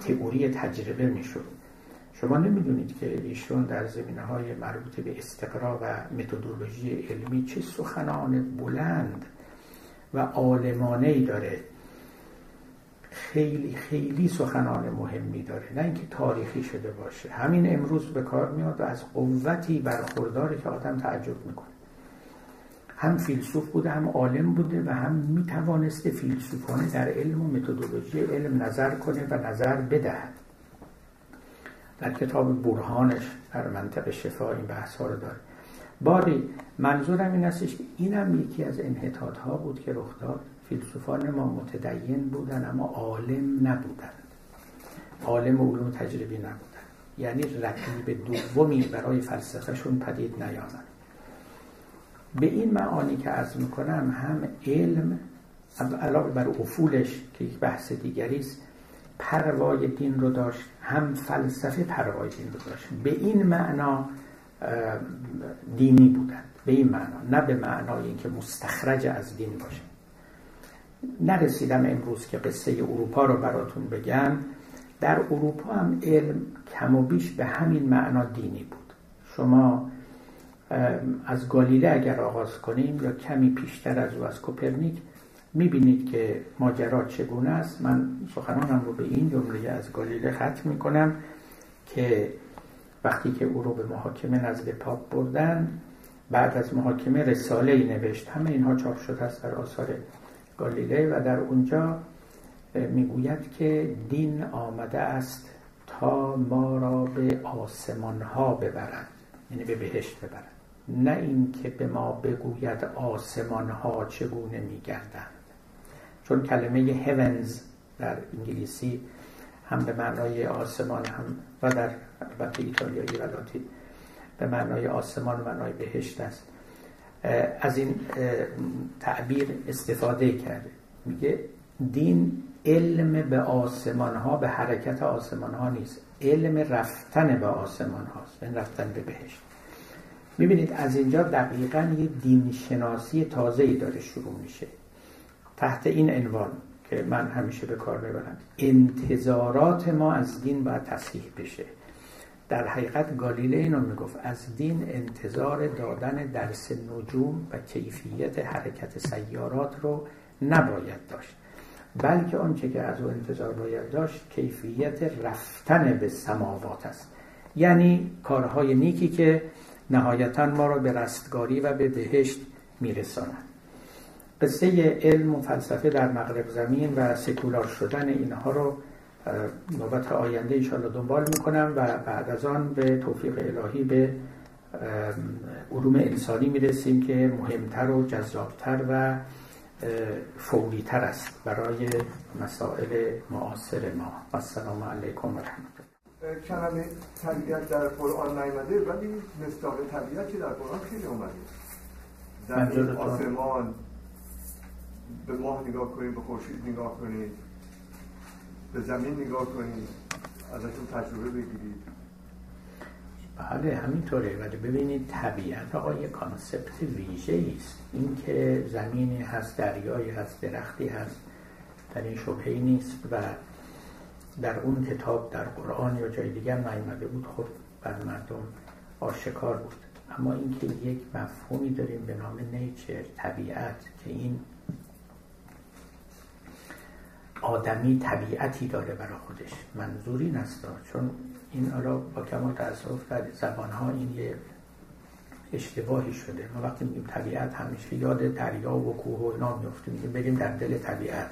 تئوری تجربه می‌شد. شما نمی‌دونید که ایشون در زمینه های مربوط به استقرا و متدولوژی علمی چه سخنان بلند و عالمانه ای داره. خیلی خیلی سخنان مهمی داره. نه اینکه تاریخی شده باشه. همین امروز به کار میاد و از قوتی برخورداره که آدم تعجب می‌کنه. هم فیلسوف بوده هم عالم بوده و هم می‌توانسته فیلسوفانه در علم و متدولوژی علم نظر کنه و نظر بدهد. در کتاب برهانش در منطق شفا این بحث ها رو داره. باری منظورم این استش که اینم یکی از انحطاط ها بود که رخ داد فیلسوفان ما متدین بودن اما عالم نبودند. عالم علوم تجربی نبودن یعنی رقیب دومی برای فلسفهشون پدید نیامد. به این معانی که عرض می‌کنم هم علم علاوه بر افولش که یک بحث دیگری است پروای دین رو داشت هم فلسفه پروای دین رو داشت. به این معنا دینی بودن. به این معنا نه به معنای اینکه مستخرج از دین باشه. نرسیدم امروز که قصه اروپا رو براتون بگم. در اروپا هم علم کم و بیش به همین معنا دینی بود. شما از گالیله اگر آغاز کنیم یا کمی پیشتر از او از کوپرنیک می‌بینید که ماجرا چگونه است. من سخنانم رو به این جمله از گالیله ختم می‌کنم که وقتی که او رو به محاکمه نزد پاپ بردن بعد از محاکمه رساله ای نوشت. همه اینها چاپ شده است در آثار گالیله و در اونجا می‌گوید که دین آمده است تا ما را به آسمان ها ببرند یعنی به بهشت ببرند. نه اینکه به ما بگوید آسمان ها چگونه میگردند. چون کلمه heavens در انگلیسی هم به معنای آسمان هم و در البته ایتالیایی و لاتین به معنای آسمان و معنای بهشت است. از این تعبیر استفاده کرده. میگه دین علم به آسمان ها به حرکت آسمان ها نیست. علم رفتن به آسمان هاست این رفتن به بهشت. می‌بینید از اینجا دقیقا یه دین شناسی تازه ای داره شروع میشه. تحت این عنوان که من همیشه به کار می‌برم. انتظارات ما از دین باید تصحیح بشه. در حقیقت گالیله اینو می‌گفت از دین انتظار دادن درس نجوم و کیفیت حرکت سیارات رو نباید داشت بلکه آنچه که از او انتظار باید داشت کیفیت رفتن به سماوات است. یعنی کارهای نیکی که نهایتا ما را به رستگاری و به بهشت میرسانند قصه علم و فلسفه در مغرب زمین و سکولار شدن اینها رو نوبت آینده انشاءالله دنبال می‌کنم و بعد از آن به توفیق الهی به علوم انسانی می‌رسیم که مهمتر و جذابتر و فوری تر است برای مسائل معاصر ما. السلام علیکم و رحمت کلمه طبیعت در قرآن نیامده ولی مصداق طبیعت که در قرآن خیلی اومده. در آسمان به ماه نگاه کنید به خورشید نگاه کنید به زمین نگاه کنید ازشون تجربه بگیرید. بله همینطوره. ولی ببینید طبیعت آقا یه کانسپت ویژه است. اینکه زمینی هست دریایی هست درختی هست در این شبهی نیست و در اون کتاب در قرآن یا جای دیگر نیامده بود خب بر مردم آشکار بود. اما اینکه یک مفهومی داریم به نام نیچر طبیعت که این آدمی طبیعتی داره برای خودش منظوری نستا. چون این حالا با کمال تاسف در زبان ها این یه اشتباهی شده. ما وقتی میگیم طبیعت همیشه یاد دریا و کوه و اینا میفتیم میگیم بریم در دل طبیعت.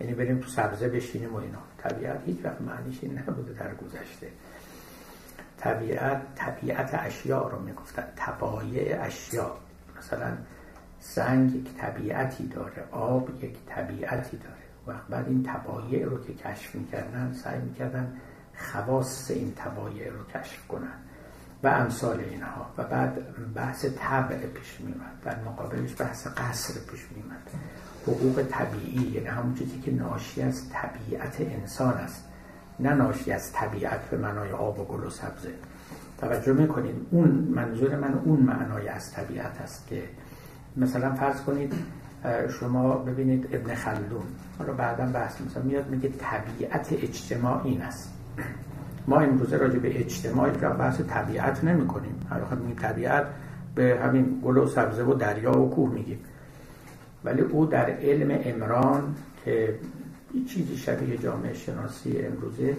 یعنی بریم تو سبزه بشینیم و اینا. طبیعت هیچ وقت معنیش این نبوده در گذشته. طبیعت طبیعت اشیاء رو می‌گفتن طبایع اشیاء. مثلا سنگ یک طبیعتی داره آب یک طبیعتی داره. وقت بعد این طبایع رو که کشف می‌کردن سعی می‌کردن خواص این طبایع رو کشف کنن و امثال اینها. و بعد بحث طبع پیش میومد در مقابلش بحث قصر پیش میومد حقوق طبیعی یعنی همون چیزی که ناشی از طبیعت انسان است. نه ناشی از طبیعت به معنای آب و گل و سبزه. توجه می‌کنید اون منظور من اون معنای از طبیعت است که مثلا فرض کنید شما ببینید ابن خلدون حالا بعدا بحث مثلا میاد میگه طبیعت اجتماع این است. ما امروزه راجع به اجتماعی را بحث طبیعت نمی کنیم هر وقت طبیعت به همین گل و سبزه و دریا و کوه میگیم. ولی او در علم امران که چیزی شبیه جامعه شناسی امروزه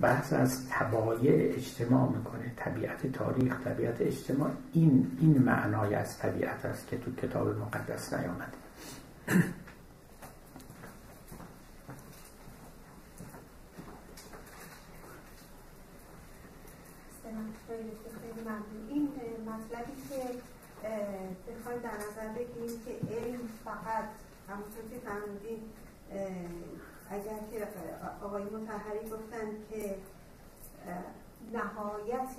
بحث از تبایع اجتماع می‌کنه. طبیعت تاریخ طبیعت اجتماع. این این معنای از طبیعت است که تو کتاب مقدس نیامده بخوایم در نظر بگیریم که علم فقط همونطور که فرمودین اگر که آقای متحری گفتن که نهایت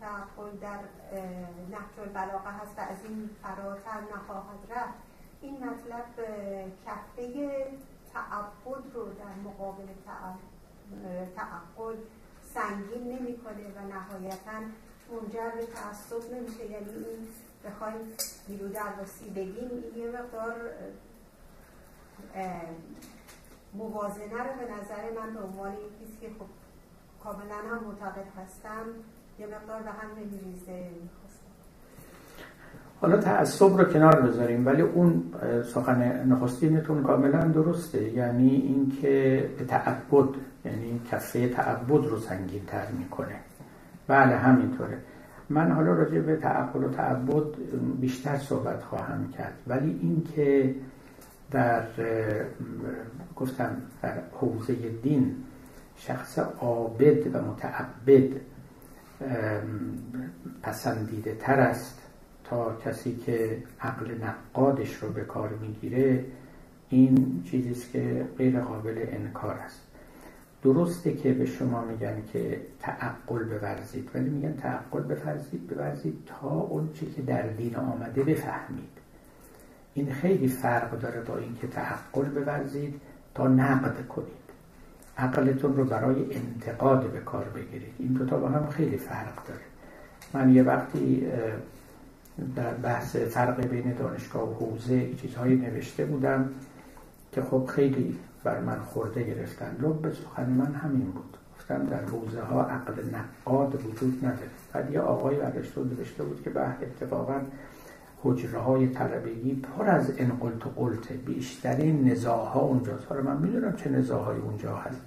تعقل در نهج البلاغه هست و از این فراتر نخواهد رفت این مطلب کفه تعبد رو در مقابل تعقل سنگین نمی‌کنه و نهایتا منجر به تعصب نمیشه. یعنی این بخوایم نیرو درواسی بگیم یه مقدار موازنه رو به نظر من به عنوان کسی که خب کاملا هم معتقد هستم یه مقدار به هم نمیریزه. حالا تعصب رو کنار بذاریم ولی اون سخن نخستینتون کاملا درسته. یعنی اینکه به تعبد یعنی کفه تعبد رو سنگین تر می‌کنه. بله همینطوره. من حالا راجع به تعقل و تعبد بیشتر صحبت خواهم کرد. ولی اینکه در گفتم در حوزه دین شخص عابد و متعبد پسندیده تر است تا کسی که عقل نقادش رو به کار می‌گیره این چیزی که غیر قابل انکار است. درسته که به شما میگن که تعقل بورزید ولی میگن تعقل بورزید بورزید تا اون چی که در دین آمده بفهمید. این خیلی فرق داره با اینکه تعقل بورزید تا نقد کنید. عقلتون رو برای انتقاد به کار بگیرید. این دوتا با هم خیلی فرق داره. من یه وقتی در بحث فرق بین دانشگاه و حوزه چیزهایی نوشته بودم که خب خیلی بر من خورده گرفتن. لب سخن من همین بود. گفتم در حوزه ها عقل نقاد وجود نداره. بعد یه آقای برشتون نوشته بود که به اتفاقا حجره های طلبگی پر از انقلت و قلته بیشترین نزاها اونجاست حالا من می‌دونم چه نزاهایی اونجا هست.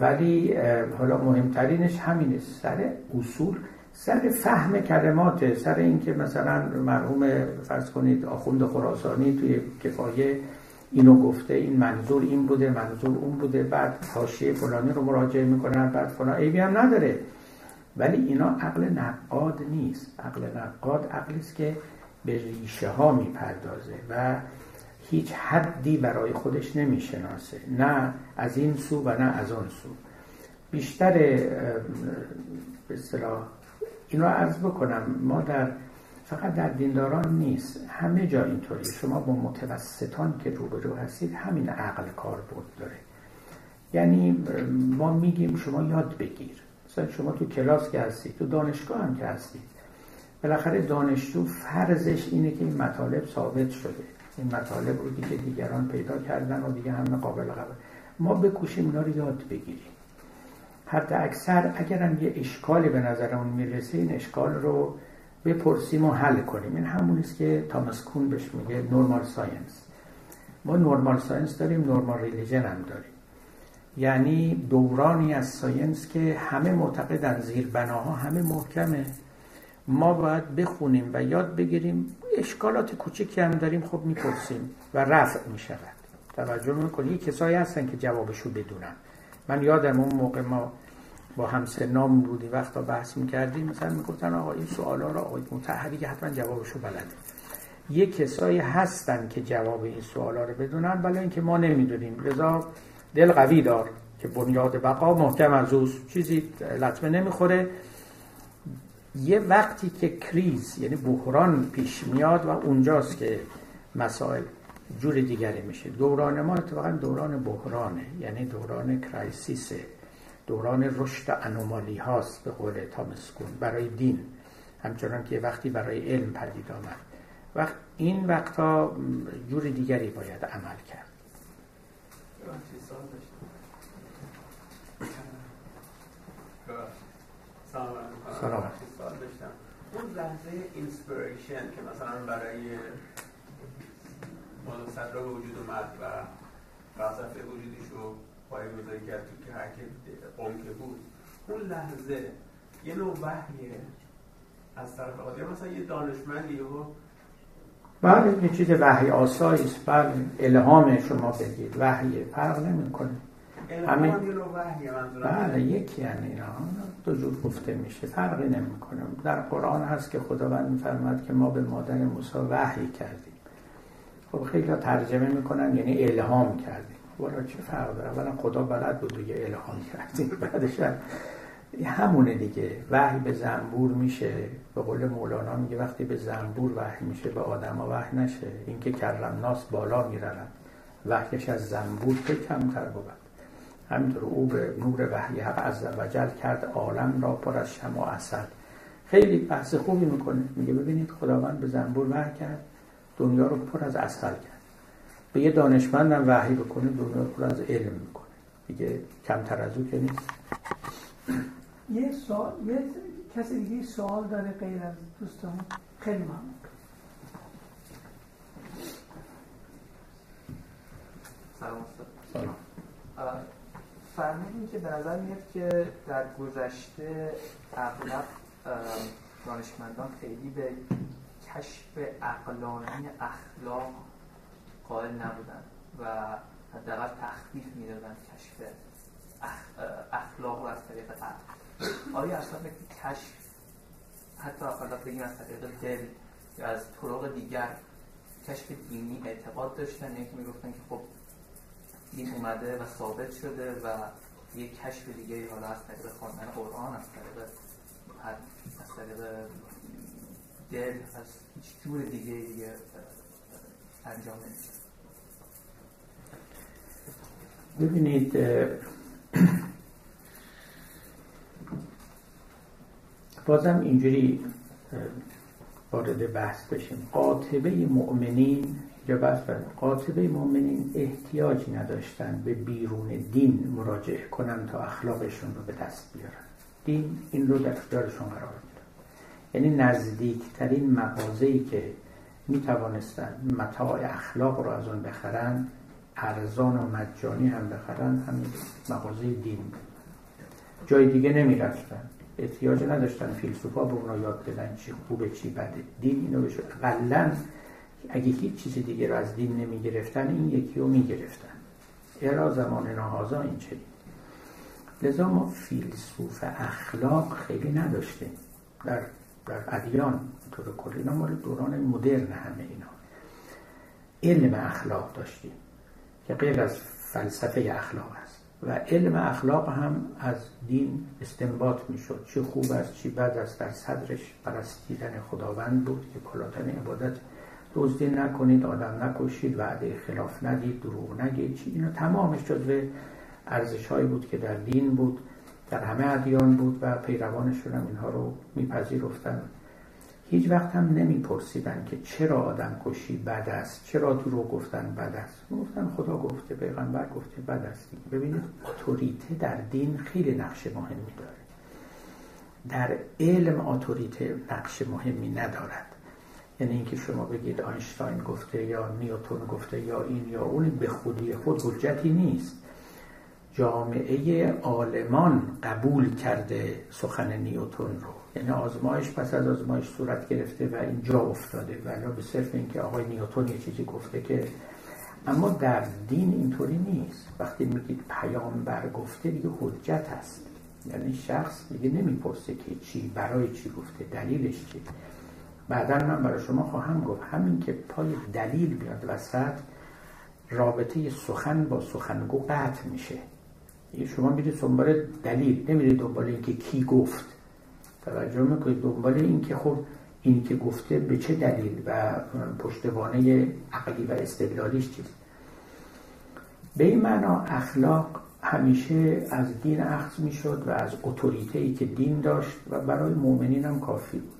ولی حالا مهمترینش همینه. سر اصول سر فهم کلمات سر اینکه مثلا مرحوم فرض کنید آخوند خراسانی توی کفایه اینو گفته این منظور این بوده منظور اون بوده بعد حاشیه فلانی رو مراجعه می‌کنن بعد فلان. ایبی هم نداره. ولی اینا عقل نقاد نیست. عقل نقاد عقلی است که به ریشه ها می‌پردازه و هیچ حدی برای خودش نمی‌شناسه. نه از این سو و نه از آن سو. بیشتر به اصطلاح این رو عرض بکنم. ما در فقط در دینداران نیست همه جا اینطوری شما با متوسطان که روبرو هستید همین عقل کار بود داره. یعنی ما میگیم شما یاد بگیر. مثلا شما تو کلاس که هستید تو دانشگاه هم که هستید بالاخره دانشجو فرضش اینه که این مطالب ثابت شده. این مطالب رو دیگه دیگران پیدا کردن و دیگه همه قابل قبول. ما بکوشیم اینا رو یاد بگیریم. حتی اکثر اگرم یه اشکالی به نظرمون می‌رسه این اشکال رو بپرسیم و حل کنیم. این همون است که تامس کون بهش میگه normal science ما normal science داریم normal religion هم داریم. یعنی دورانی از science که همه معتقدن زیر بناها همه محکمه. ما باید بخونیم و یاد بگیریم اشکالات کوچکی هم داریم خب می‌پرسیم و رفع می‌شود. توجه می‌کنیم یه کسایی هستن که جوابشو بدونن. من یادم اون موقع ما با همسنام بودی وقتا بحث می‌کردیم مثلا می‌گفتن آقا این سوالا رو آقای متحدی که حتما جوابشو بلده. یه کسایی هستن که جواب این سوالا رو بدونن ولی اینکه ما نمی‌دونیم. لذا دل قوی دار که بنیاد بقا محکم از اوست. چیزی لطمه نمی‌خوره. یه وقتی که کریز یعنی بحران پیش میاد و اونجاست که مسائل جور دیگری میشه. دوران ما اتفاقا دوران بحرانه یعنی دوران کرایسیسه. دوران رشد انومالی هاست به قول تامسکون برای دین. همچنان که وقتی برای علم پدید آمد. وقت این وقتا جور دیگری باید عمل کرد. سلام. اون لحظه اینسپیریشن که مثلا برای مالا صدرا وجود اومد و فلسفه وجودیش رو پای گذاری کرد تو که هر قوم که بود. اون لحظه یه نوع وحیه از طرف خدا مثلا یه دانشمندی رو بله یه چیز وحی آسایی است. بله الهام شما بگید. وحی فرق نمی‌کنه. همین بله یکی یعنی اینا. دو جور گفته میشه. فرقی نمی‌کنه. در قرآن هست که خداوند میفرماد که ما به مادر موسی وحی کردیم. خب خیلی ترجمه می‌کنن یعنی الهام کردیم. والا چه فرق داره؟ اولا خدا بلد بود دیگه الهام کردیم بعدش همونه دیگه. وحی به زنبور میشه. به قول مولانا میگه وقتی به زنبور وحی میشه به آدم وحی نشه. اینکه کرم ناس بالا می‌رود. وحیش از زنبور که کمتر بود. همینطور او به نور وحی حق از وجل کرد. عالم را پر از شم و اصل خیلی بحث خوبی می‌کنه. میگه ببینید خداوند به زنبور وحی کرد. دنیا رو پر از اصل کرد. به یه دانشمندم وحی بکنه دنیا پر از علم می‌کنه. دیگه کمتر از او که نیست. یه سوال یه کسی دیگه سوال داره غیر از دوستان. خیلی ممنون. سلام سلام. فرمودین که به نظر میاد که در گذشته اغلب دانشمندان خیلی به کشف اقلانی اخلاق قائل نبودن و حداقل تخفیف می‌دادن کشف اخلاق رو از طریق عقل آیا اصلا به کشف حتی اقلا بگیم از طریق دل یا از طرق دیگر کشف دینی اعتقاد داشتن؟ یعنی که می‌گفتن که خب دین اومده و ثابت شده و یک کشف دیگه حالا از طریق خواندن قرآن از طریق از طریق دل از هیچ جور دیگه دیگه انجام نمیشه. ببینید بازم اینجوری وارد بحث بشیم. قاطبه مؤمنین یا بحث قاطبه مؤمنین احتیاج نداشتن به بیرون دین مراجعه کنن تا اخلاقشون رو به دست بیارن. دین این رو در اختیارشون قرار میده. یعنی نزدیکترین مغازه‌ای که می توانستن متاع اخلاق رو از اون بخرن ارزان و مجانی هم بخرن همین مغازه دین. جای دیگه نمی رفتن احتیاج نداشتن فیلسوفا به اونا یاد بدن چی خوبه چی بده. دین اینو بشه قلن اگه هیچ چیز دیگه رو از دین نمی گرفتن این یکی رو می گرفتن ارا زمان نهازا این چه؟ لذا ما فیلسوف اخلاق خیلی نداشتیم. در, در ادیان طور کلی. اینا مال دوران مدرن همه اینا. علم اخلاق داشتیم. که غیر از فلسفه اخلاق است. و علم اخلاق هم از دین استنباط می‌شد. چه خوب است چه بد است. در صدرش پرستیدن خداوند بود که کلاتن عبادت دزدی نکنید آدم نکشید وعده خلاف ندید دروغ نگید. چی اینا تمامش جزو ارزش هایی بود که در دین بود در همه ادیان بود و پیروانشون هم اینها رو میپذیرفتن. هیچ وقت هم نمیپرسیدن که چرا آدم کشی بد است چرا دروغ گفتن بد است. گفتن خدا گفته پیغمبر گفته بد است ببینید اتوریته در دین خیلی نقش مهمی داره. در علم اتوریته نقش مهمی ندارد. یعنی اینکه شما بگید آینشتاین گفته یا نیوتون گفته یا این یا اون به خودی خود حجتی نیست. جامعه عالمان قبول کرده سخن نیوتون رو. یعنی آزمایش پس از آزمایش صورت گرفته و اینجا افتاده. ولی به صرف اینکه آقای نیوتون یه چیزی گفته که اما در دین اینطوری نیست. وقتی میگید پیامبر گفته دیگه حجت هست. یعنی شخص دیگه نمی‌پرسه که چی برای چی گفته دلیلش چی. بعدا من برای شما خواهم گفت همین که پای دلیل بیاد وسط رابطه سخن با سخنگو قطع میشه. شما میرید دنبال دلیل نمیرید دنبال اینکه کی گفت. توجه می‌کنید دنبال اینکه خب این که گفته به چه دلیل و پشتوانه عقلی و استدلالیش چیست؟ به این معنا اخلاق همیشه از دین اخذ می‌شد و از اتوریته که دین داشت و برای مؤمنین هم کافی بود.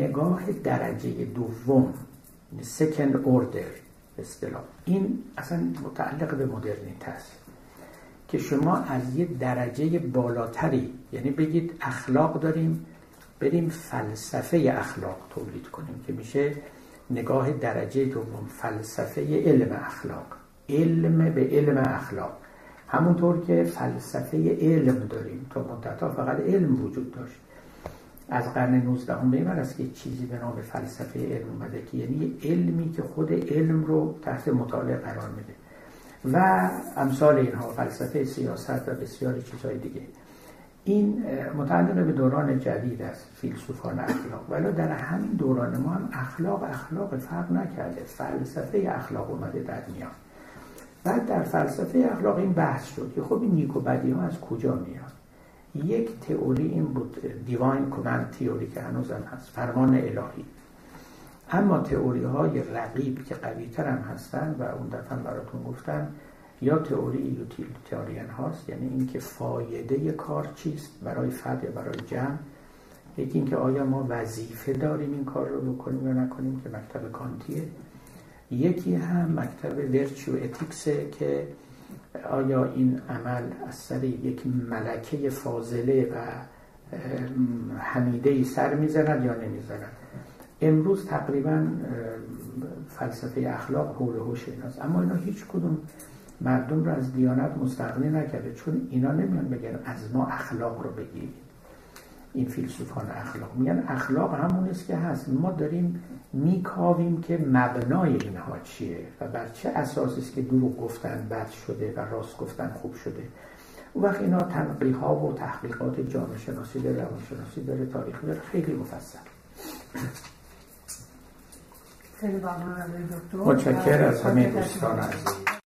نگاه درجه دوم second order اصطلاح. این اصلا متعلق به مدرنیته است. که شما از یه درجه بالاتری یعنی بگید اخلاق داریم بریم فلسفه اخلاق تولید کنیم که میشه نگاه درجه دوم فلسفه علم اخلاق. علم به علم اخلاق. همونطور که فلسفه علم داریم تا مدتها فقط علم وجود داشت. از قرن 19 هم به است که چیزی به نام فلسفه علم اومده که یعنی علمی که خود علم رو تحت مطالعه قرار میده. و امثال اینها فلسفه سیاست و بسیاری چیزهای دیگه. این متعلق به دوران جدید است فیلسوفان اخلاق. ولی در همین دوران ما هم اخلاق اخلاق فرق نکرده. فلسفه اخلاق اومده در میان. بعد در فلسفه اخلاق این بحث شد که خب این نیک و بدی ها از کجا میاد؟ یک تئوری این بود دیواین کمند تئوری که هنوزم هست فرمان الهی. اما تئوری های رقیب که قوی تر هم هستن و اون دفعه براتون گفتم یا تئوری یوتیلیتاریان هاست یعنی اینکه فایده کار چیست برای فرد یا برای جمع. یکی اینکه آیا ما وظیفه داریم این کار رو بکنیم یا نکنیم که مکتب کانتیه. یکی هم مکتب ورچو اتیکسه که آیا این عمل از سر یک ملکه فاضله و حمیده سر می‌زند یا نمی‌زند. امروز تقریبا فلسفه اخلاق حول هوش ایناست. اما اینا هیچ کدوم مردم رو از دیانت مستقنی نکرده چون اینا نمیان بگن از ما اخلاق رو بگیرید این فیلسوفان اخلاق. میگن اخلاق همون است که هست. ما داریم میکاویم که مبنای اینها چیه و بر چه اساسی است که دروغ گفتن بد شده و راست گفتن خوب شده. اون وقت اینا تنقیح ها و تحقیقات جامعه شناسی داره روانشناسی داره تاریخ داره خیلی مفصل. خیلی ممنون متشکر از همه دوستان عزیز.